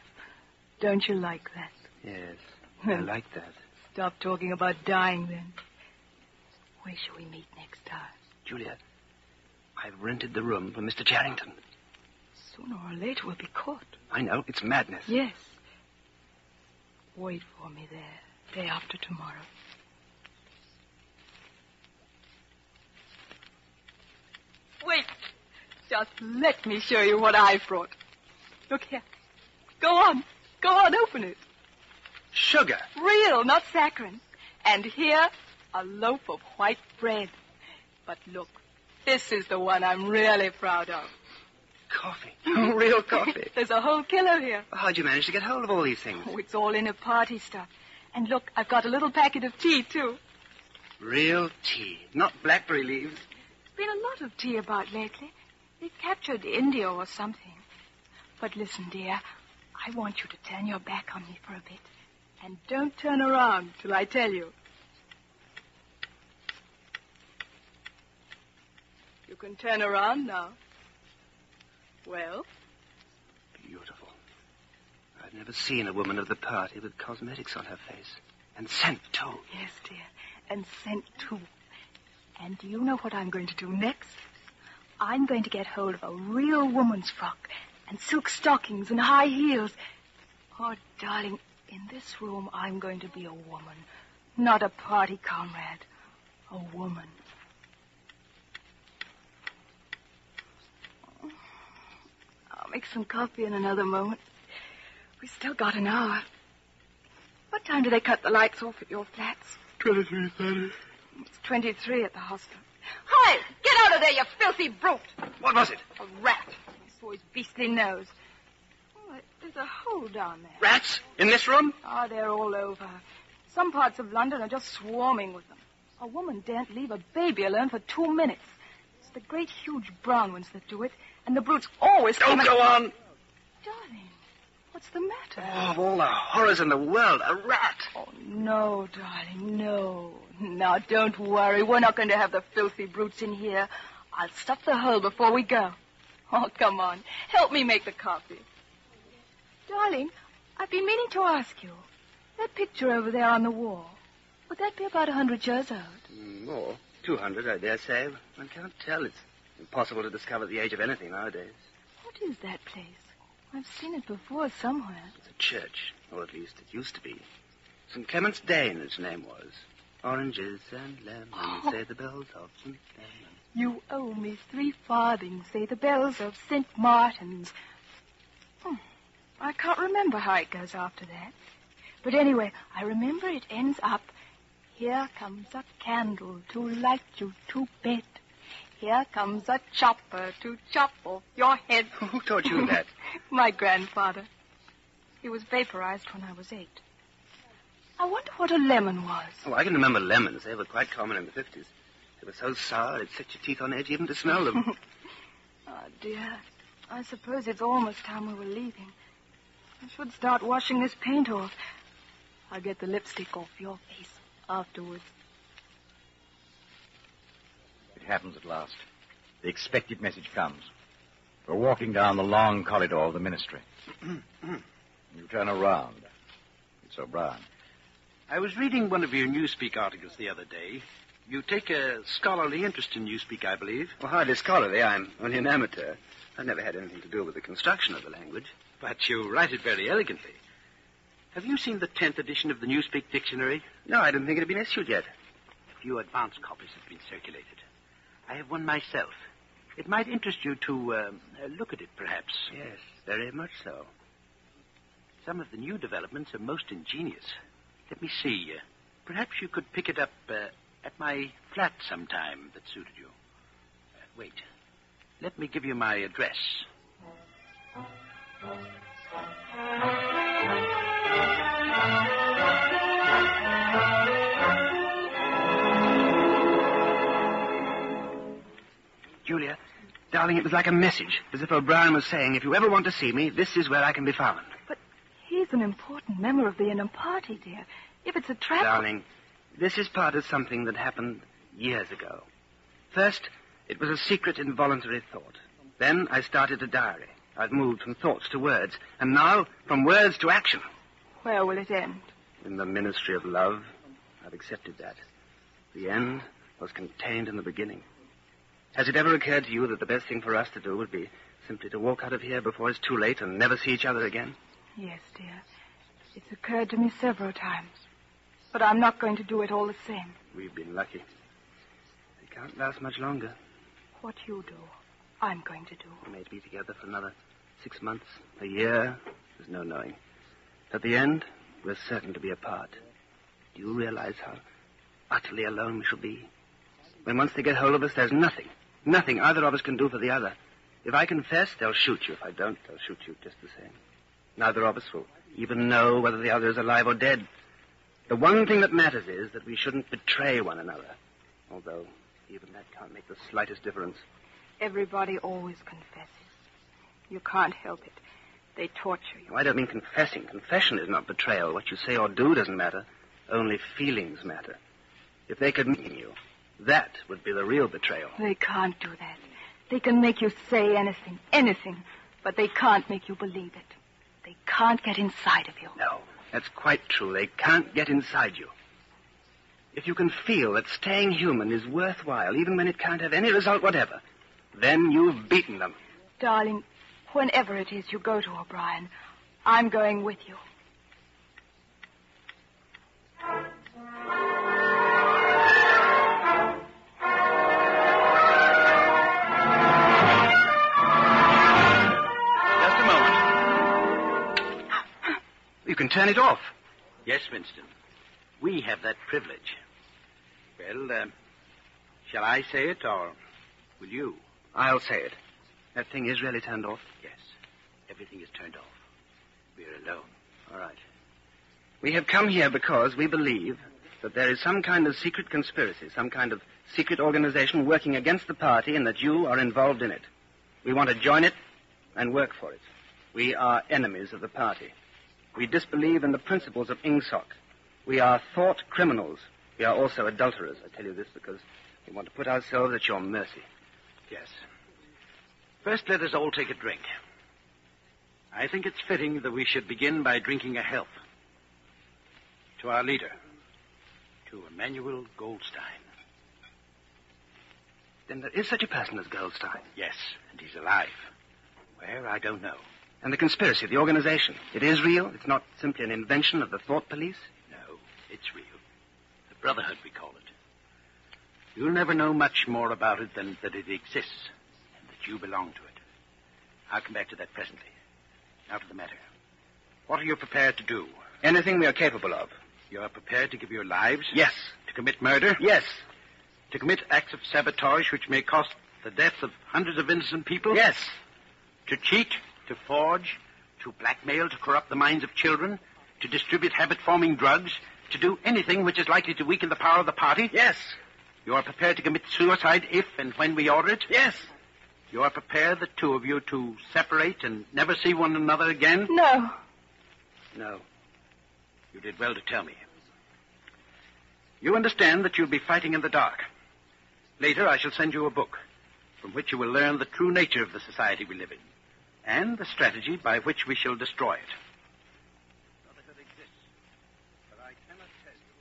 Don't you like that? Yes, hmm. I like that. Stop talking about dying then. Where shall we meet next time? Julia, I've rented the room for Mr. Charrington. Sooner or later we'll be caught. I know, it's madness. Yes. Wait for me there, day after tomorrow. Wait. Just let me show you what I've brought. Look here. Go on. Go on, open it. Sugar. Real, not saccharine. And here, a loaf of white bread. But look, this is the one I'm really proud of. Coffee. [laughs] Real coffee. [laughs] There's a whole kilo here. How'd you manage to get hold of all these things? Oh, it's all in a party stuff. And look, I've got a little packet of tea, too. Real tea, not blackberry leaves. There's been a lot of tea about lately. They've captured India or something. But listen, dear, I want you to turn your back on me for a bit. And don't turn around till I tell you. You can turn around now. Well? Beautiful. I've never seen a woman of the party with cosmetics on her face. And scent, too. Yes, dear. And scent, too. And do you know what I'm going to do next? I'm going to get hold of a real woman's frock and silk stockings and high heels. Oh, darling, in this room I'm going to be a woman, not a party comrade. A woman. I'll make some coffee in another moment. We've still got an hour. What time do they cut the lights off at your flats? Twenty-three thirty. It's 23 at the hospital. Hi! Get out of there, you filthy brute! What was it? A rat. I saw his beastly nose. Oh, there's a hole down there. Rats? In this room? Oh, they're all over. Some parts of London are just swarming with them. A woman daren't leave a baby alone for two minutes. It's the great, huge brown ones that do it, and the brutes always Don't come go on. Darling, what's the matter? Oh, of all the horrors in the world, a rat. Oh, no, darling, no. Now, don't worry. We're not going to have the filthy brutes in here. I'll stuff the hole before we go. Oh, come on. Help me make the coffee. Darling, I've been meaning to ask you. That picture over there on the wall, would that be about a hundred years old? Mm, More. Two hundred, I dare say. One can't tell. It's impossible to discover the age of anything nowadays. What is that place? I've seen it before somewhere. It's a church, or at least it used to be. St. Clement's Dane, its name was. Oranges and lemons, Oh. say the bells of St. Clement. You owe me three farthings, say the bells of St. Martin's. Hmm. I can't remember how it goes after that. But anyway, I remember it ends up, here comes a candle to light you to bed. Here comes a chopper to chop off your head. [laughs] Who taught you that? [laughs] My grandfather. He was vaporized when I was eight. I wonder what a lemon was. Oh, I can remember lemons. They were quite common in the 50s. They were so sour it set your teeth on edge even to smell them. [laughs] Oh, dear. I suppose it's almost time we were leaving. I should start washing this paint off. I'll get the lipstick off your face afterwards. Happens at last. The expected message comes. We're walking down the long corridor of the ministry. [clears throat] you turn around. It's O'Brien. I was reading one of your Newspeak articles the other day. You take a scholarly interest in Newspeak, I believe. well, hardly scholarly. I'm only an amateur. I've never had anything to do with the construction of the language. But you write it very elegantly. Have you seen the 10th edition of the Newspeak Dictionary? No, I didn't think it had been issued yet. A few advance copies have been circulated. I have one myself. It might interest you to uh, look at it, perhaps. Yes, very much so. Some of the new developments are most ingenious. Let me see. Uh, perhaps you could pick it up uh, at my flat sometime that suited you. Uh, wait. Let me give you my address. Julia, darling, it was like a message, as if O'Brien was saying, if you ever want to see me, this is where I can be found. But he's an important member of the inner party, dear. If it's a trap. Darling, this is part of something that happened years ago. First, it was a secret, involuntary thought. Then I started a diary. I've moved from thoughts to words, and now from words to action. Where will it end? In the ministry of love, I've accepted that. The end was contained in the beginning. Has it ever occurred to you that the best thing for us to do would be simply to walk out of here before it's too late and never see each other again? Yes, dear. It's occurred to me several times. But I'm not going to do it all the same. We've been lucky. It can't last much longer. What you do, I'm going to do. We may be together for another six months, a year. There's no knowing. At the end, we're certain to be apart. Do you realize how utterly alone we shall be? When once they get hold of us, there's nothing, nothing either of us can do for the other. If I confess, they'll shoot you. If I don't, they'll shoot you just the same. Neither of us will even know whether the other is alive or dead. The one thing that matters is that we shouldn't betray one another. Although even that can't make the slightest difference. Everybody always confesses. You can't help it. They torture you. I don't mean confessing. Confession is not betrayal. What you say or do doesn't matter. Only feelings matter. If they could mean you, that would be the real betrayal. They can't do that. They can make you say anything, anything, but they can't make you believe it. They can't get inside of you. No, that's quite true. They can't get inside you. If you can feel that staying human is worthwhile, even when it can't have any result whatever, then you've beaten them. Darling, whenever it is you go to O'Brien, I'm going with you. You can turn it off. Yes, Winston. We have that privilege. Well, uh, shall I say it, or will you? I'll say it. That thing is really turned off? Yes. Everything is turned off. We're alone. All right. We have come here because we believe that there is some kind of secret conspiracy, some kind of secret organization working against the party, and that you are involved in it. We want to join it and work for it. We are enemies of the party. We disbelieve in the principles of INGSOC. We are thought criminals. We are also adulterers. I tell you this because we want to put ourselves at your mercy. Yes. First, let us all take a drink. I think it's fitting that we should begin by drinking a health. To our leader, to Emmanuel Goldstein. Then there is such a person as Goldstein. Yes, and he's alive. Where, I don't know. And the conspiracy, the organization, it is real? It's not simply an invention of the thought police? No, it's real. The Brotherhood, we call it. You'll never know much more about it than that it exists and that you belong to it. I'll come back to that presently. Now to the matter. What are you prepared to do? Anything we are capable of. You are prepared to give your lives? Yes. To commit murder? Yes. To commit acts of sabotage which may cost the death of hundreds of innocent people? Yes. To cheat, to forge, to blackmail, to corrupt the minds of children, to distribute habit-forming drugs, to do anything which is likely to weaken the power of the party? Yes. You are prepared to commit suicide if and when we order it? Yes. You are prepared, the two of you, to separate and never see one another again? No. No. You did well to tell me. You understand that you'll be fighting in the dark. Later, I shall send you a book from which you will learn the true nature of the society we live in and the strategy by which we shall destroy it. Brotherhood exists, but I cannot tell you.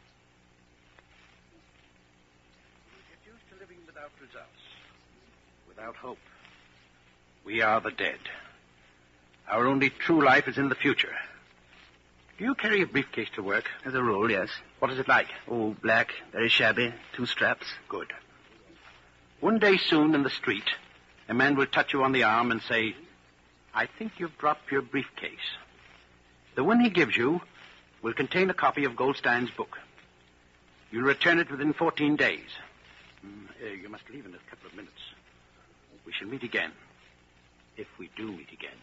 You get used to living without results, without hope. We are the dead. Our only true life is in the future. Do you carry a briefcase to work? As a rule, yes. What is it like? Oh, black, very shabby, two straps. Good. One day soon in the street, a man will touch you on the arm and say, I think you've dropped your briefcase. The one he gives you will contain a copy of Goldstein's book. You'll return it within 14 days. Mm, uh, you must leave in a couple of minutes. We shall meet again. If we do meet again.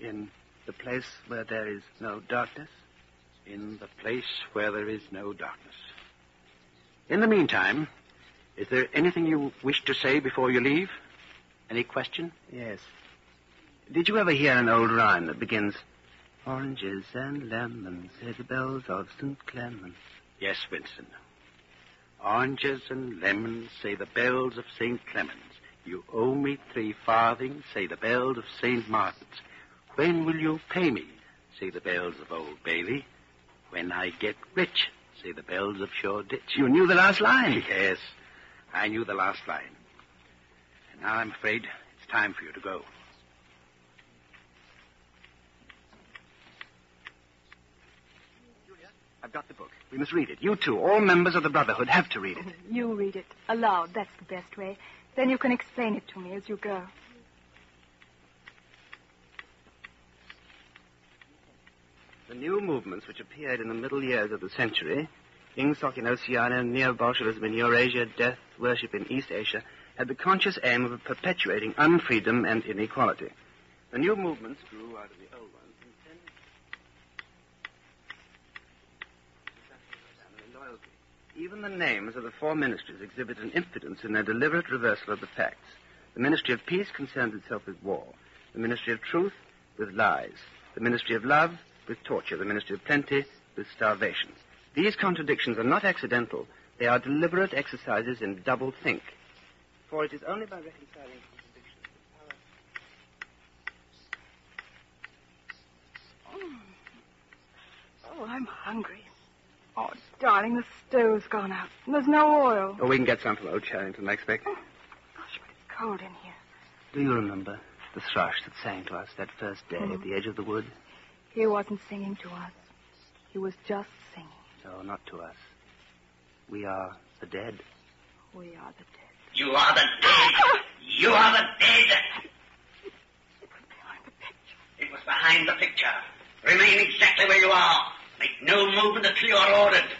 In the place where there is no darkness? In the place where there is no darkness. In the meantime, is there anything you wish to say before you leave? Any question? Yes. Did you ever hear an old rhyme that begins, Oranges and lemons, say the bells of St. Clements? Yes, Winston. Oranges and lemons, say the bells of St. Clements. You owe me three farthings, say the bells of St. Martin's. When will you pay me? Say the bells of Old Bailey. When I get rich, say the bells of Shoreditch. You knew the last line. Yes, I knew the last line. And now I'm afraid it's time for you to go. I've got the book. We must read it. You too, all members of the Brotherhood, have to read it. [laughs] You read it aloud. That's the best way. Then you can explain it to me as you go. The new movements which appeared in the middle years of the century, Ingsoc in Oceania, Neo-Bolshevism in Eurasia, death worship in East Asia, had the conscious aim of perpetuating unfreedom and inequality. The new movements grew out of the old ones Even the names of the four ministries exhibit an impudence in their deliberate reversal of the facts. The Ministry of Peace concerns itself with war, the Ministry of Truth with lies, the Ministry of Love with torture, the Ministry of Plenty with starvation. These contradictions are not accidental. They are deliberate exercises in double think. For it is only by reconciling contradictions. Oh. oh, I'm hungry. Oh, darling, the stove's gone out. And there's no oil. Oh, we can get some from Old Charrington, I expect. Oh, gosh, but it's cold in here. Do you remember the thrush that sang to us that first day at hmm. the edge of the wood? He wasn't singing to us. He was just singing. No, not to us. We are the dead. We are the dead. You are the dead. [laughs] You are the dead. It was behind the picture. It was behind the picture. Remain exactly where you are. Make no movement until you are ordered.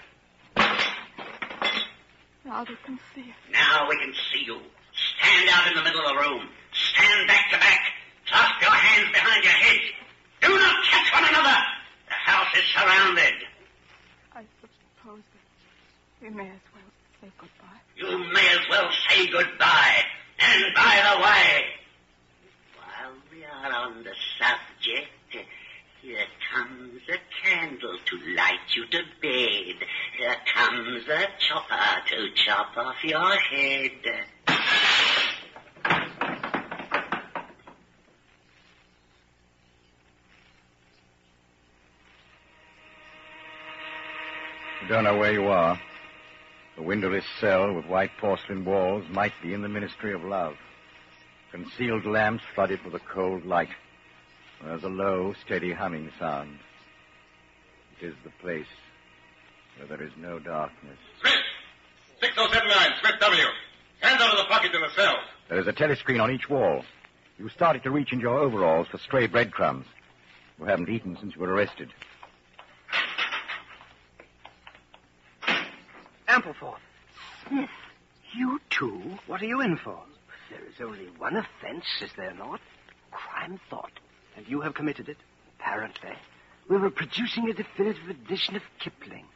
Now they can see it. Now we can see you. Stand out in the middle of the room. Stand back to back. Clasp your hands behind your head. Do not touch one another. The house is surrounded. I suppose that we may as well say goodbye. You may as well say goodbye. And by the way, while we are on the subject, here comes a candle to light you to bed. Here comes a chopper to chop off your head. You don't know where you are. The windowless cell with white porcelain walls might be in the Ministry of Love. Concealed lamps flooded with a cold light. There's a low, steady humming sound. It is the place where there is no darkness. Smith! 6079, Smith W. Hands out of the pockets in the cells. There is a telescreen on each wall. You started to reach into your overalls for stray breadcrumbs. You haven't eaten since you were arrested. Ampleforth. Smith, you too? What are you in for? There is only one offense, is there not? Crime thought. And you have committed it? Apparently. We were producing a definitive edition of Kipling.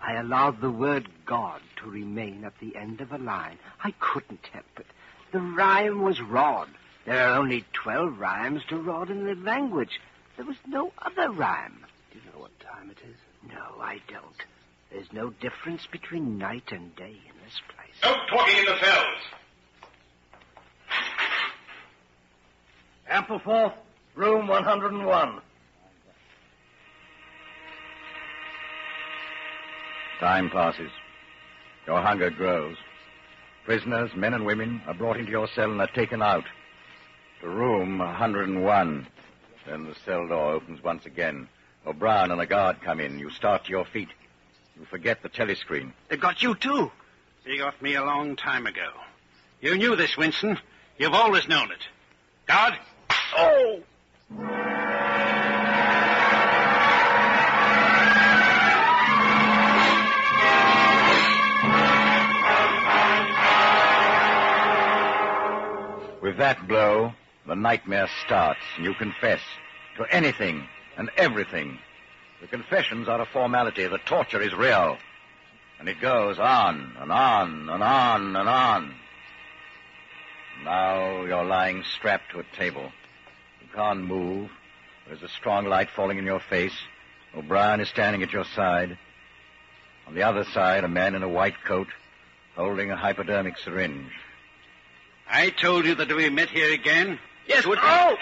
I allowed the word God to remain at the end of a line. I couldn't help it. The rhyme was rod. There are only twelve rhymes to rod in the language. There was no other rhyme. Do you know what time it is? No, I don't. There's no difference between night and day in this place. No talking in the cells. Ampleforth, room 101. Time passes. Your hunger grows. Prisoners, men and women, are brought into your cell and are taken out. To room 101. Then the cell door opens once again. O'Brien and a guard come in. You start to your feet. You forget the telescreen. They got you, too. They got me a long time ago. You knew this, Winston. You've always known it. Guard? Oh! With that blow, the nightmare starts, and you confess to anything and everything. The confessions are a formality. The torture is real. And it goes on and on and on and on. Now you're lying strapped to a table. You can't move. There's a strong light falling in your face. O'Brien is standing at your side. On the other side, a man in a white coat holding a hypodermic syringe. I told you that we met here again. Yes, would oh!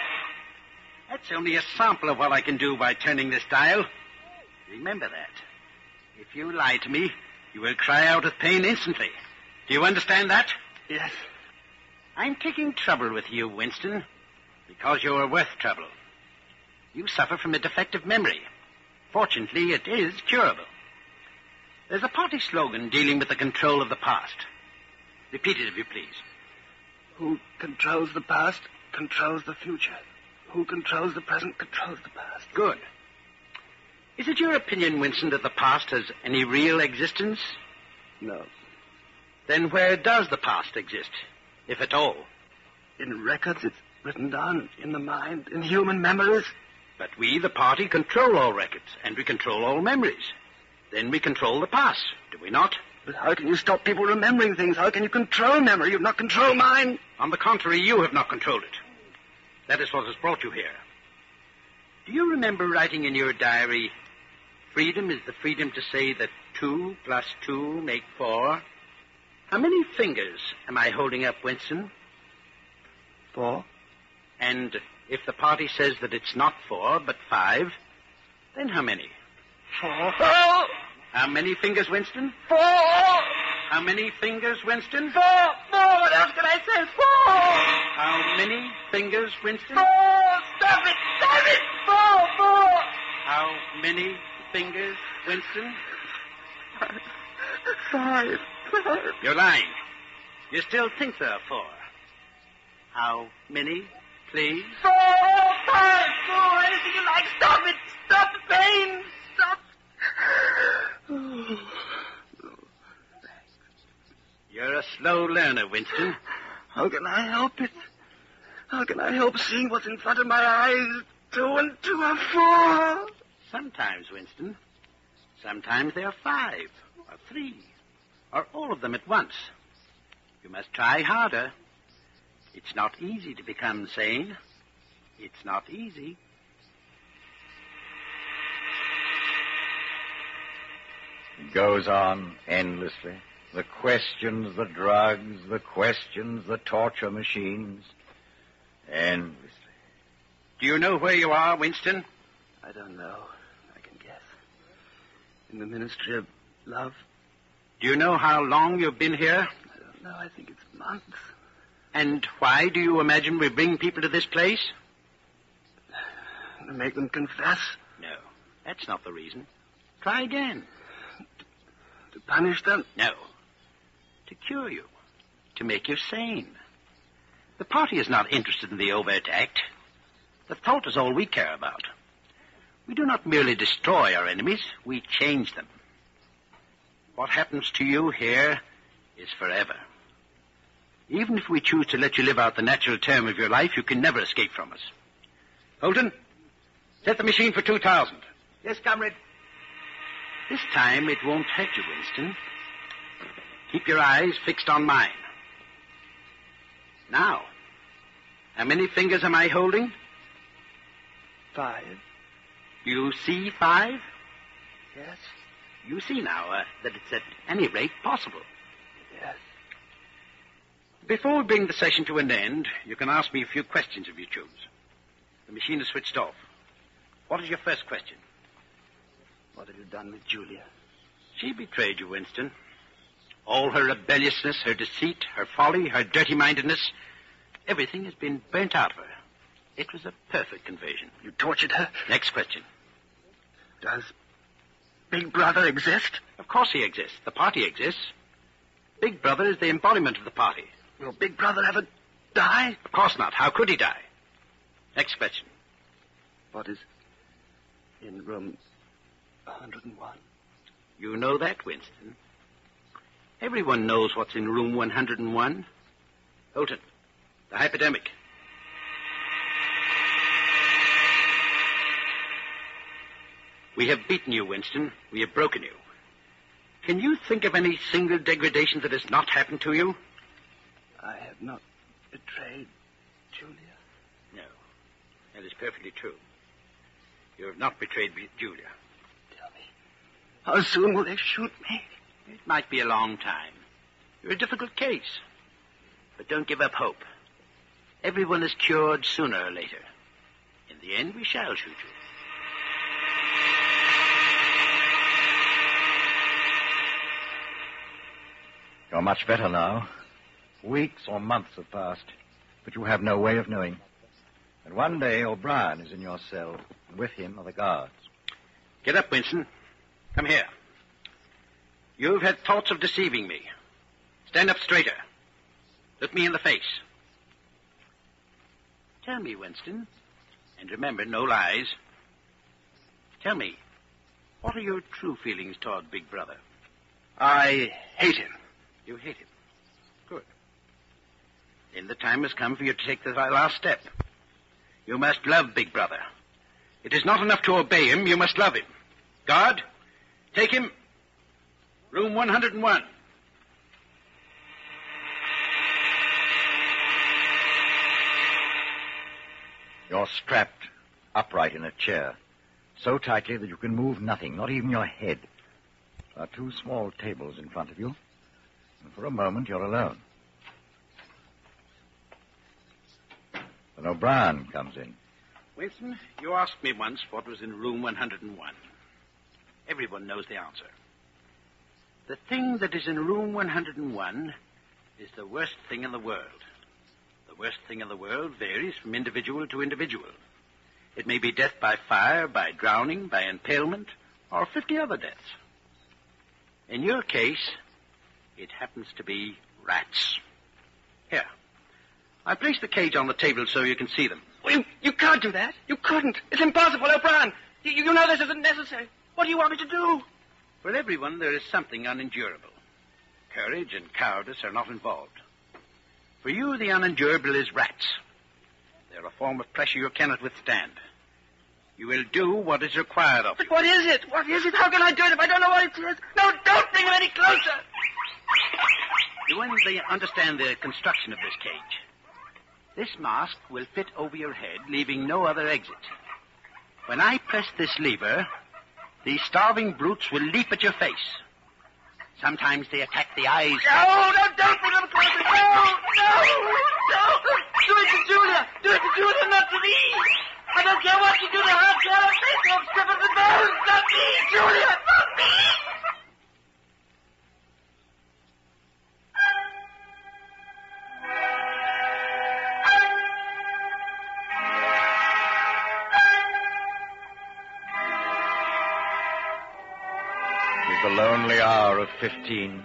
That's only a sample of what I can do by turning this dial. Remember that. If you lie to me, you will cry out with pain instantly. Do you understand that? Yes. I'm taking trouble with you, Winston, because you are worth trouble. You suffer from a defective memory. Fortunately, it is curable. There's a party slogan dealing with the control of the past. Repeat it, if you please. Who controls the past controls the future. Who controls the present controls the past. Good. Is it your opinion, Winston, that the past has any real existence? No. Then where does the past exist, if at all? In records, it's written down in the mind, in human memories. But we, the party, control all records, and we control all memories. Then we control the past, do we not? But how can you stop people remembering things? How can you control memory? You've not controlled mine. On the contrary, you have not controlled it. That is what has brought you here. Do you remember writing in your diary, freedom is the freedom to say that two plus two make four? How many fingers am I holding up, Winston? Four. And if the party says that it's not four, but five, then how many? Four. How many fingers, Winston? Four. How many fingers, Winston? Four. Four. What else can I say? Four. How many fingers, Winston? Four. Stop it. Stop it. Four. Four. How many fingers, Winston? Five. Five. You're lying. You still think there are four. How many, please? Four. Oh, five. Four. Anything you like. Stop it. Stop the pain. Stop. You're a slow learner, Winston. How can I help it? How can I help seeing what's in front of my eyes? Two and two are four. Sometimes, Winston. Sometimes they are five, or three, or all of them at once. You must try harder. It's not easy to become sane. It's not easy. It goes on endlessly. The questions, the drugs, the questions, the torture machines. Endlessly. Do you know where you are, Winston? I don't know. I can guess. In the Ministry of Love? Do you know how long you've been here? I don't know. I think it's months. And why do you imagine we bring people to this place? To make them confess? No, that's not the reason. Try again. To punish them? No. To cure you. To make you sane. The party is not interested in the overt act. The thought is all we care about. We do not merely destroy our enemies, we change them. What happens to you here is forever. Even if we choose to let you live out the natural term of your life, you can never escape from us. Holton, set the machine for 2,000. Yes, comrade. This time it won't hurt you, Winston. Keep your eyes fixed on mine. Now, how many fingers am I holding? Five. You see five? Yes. You see now uh, that it's at any rate possible. Yes. Before we bring the session to an end, you can ask me a few questions if you choose. The machine is switched off. What is your first question? What have you done with Julia? She betrayed you, Winston. All her rebelliousness, her deceit, her folly, her dirty mindedness, everything has been burnt out of her. It was a perfect conversion. You tortured her? Next question. Does Big Brother exist? Of course he exists. The party exists. Big Brother is the embodiment of the party. Will Big Brother ever die? Of course not. How could he die? Next question. What is in room 101? You know that, Winston. Everyone knows what's in room 101. Holton, the hypodermic. We have beaten you, Winston. We have broken you. Can you think of any single degradation that has not happened to you? I have not betrayed Julia. No. That is perfectly true. You have not betrayed Julia. Tell me, how soon will they shoot me? It might be a long time. You're a difficult case. But don't give up hope. Everyone is cured sooner or later. In the end, we shall shoot you. You're much better now. Weeks or months have passed, but you have no way of knowing. And one day O'Brien is in your cell, and with him are the guards. Get up, Winston. Come here. You've had thoughts of deceiving me. Stand up straighter. Look me in the face. Tell me, Winston, and remember, no lies. Tell me, what are your true feelings toward Big Brother? I hate him. You hate him. Then the time has come for you to take the last step. You must love Big Brother. It is not enough to obey him, you must love him. Guard, take him. Room 101. You're strapped upright in a chair, so tightly that you can move nothing, not even your head. There are two small tables in front of you, and for a moment you're alone. Then O'Brien comes in. Winston, you asked me once what was in room 101. Everyone knows the answer. The thing that is in room 101 is the worst thing in the world. The worst thing in the world varies from individual to individual. It may be death by fire, by drowning, by impalement, or 50 other deaths. In your case, it happens to be rats. I placed the cage on the table so you can see them. Well, you, you can't do that. You couldn't. It's impossible, O'Brien. You, you know this isn't necessary. What do you want me to do? For everyone, there is something unendurable. Courage and cowardice are not involved. For you, the unendurable is rats. They're a form of pressure you cannot withstand. You will do what is required of you. But what is it? What is it? How can I do it if I don't know what it is? No, don't bring him any closer. Do you understand the construction of this cage. This mask will fit over your head, leaving no other exit. When I press this lever, these starving brutes will leap at your face. Sometimes they attack the eyes. No, no, don't bring them closer. No, no, no. Do it to Julia. Do it to Julia, not to me. I don't care what you do to her. Face off, strip her the bones. Not me, Julia, not me. 15.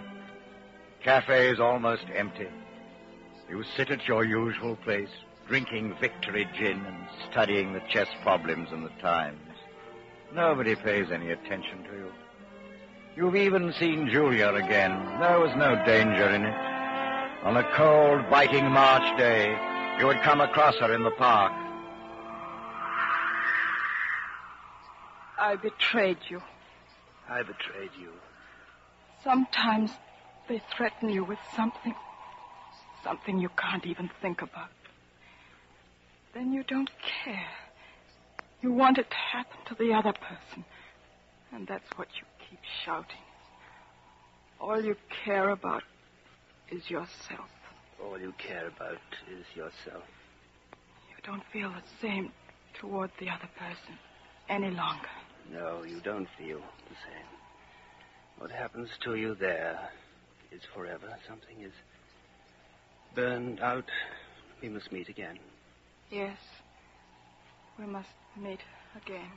Cafe is almost empty. You sit at your usual place, drinking victory gin and studying the chess problems in the Times. Nobody pays any attention to you. You've even seen Julia again. There was no danger in it. On a cold, biting March day, you had come across her in the park. I betrayed you. I betrayed you. Sometimes they threaten you with something, something you can't even think about. Then you don't care. You want it to happen to the other person. And that's what you keep shouting. All you care about is yourself. All you care about is yourself. You don't feel the same toward the other person any longer. No, you don't feel the same. What happens to you there is forever. Something is burned out. We must meet again. Yes. We must meet again.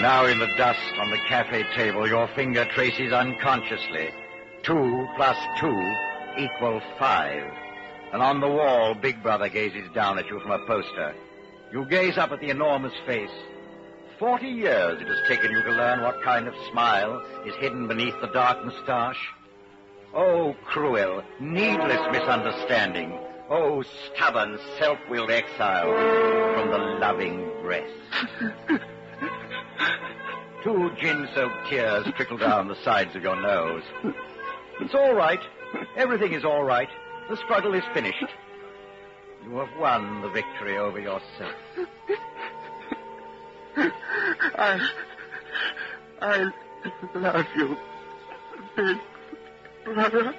Now in the dust on the cafe table, your finger traces unconsciously. Two plus two equal five. And on the wall, Big Brother gazes down at you from a poster. You gaze up at the enormous face. Forty years it has taken you to learn what kind of smile is hidden beneath the dark moustache. Oh, cruel, needless misunderstanding. Oh, stubborn, self-willed exile from the loving breast. [laughs] Two gin-soaked tears trickle down the sides of your nose. It's all right. Everything is all right. The struggle is finished. You have won the victory over yourself. I, I love you, big brother.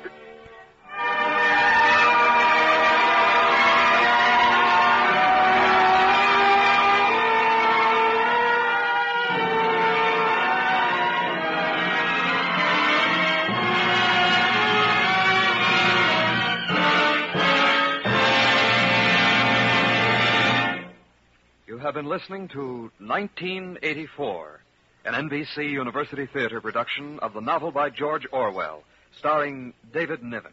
Have been listening to 1984, an NBC University Theater production of the novel by George Orwell, starring David Niven.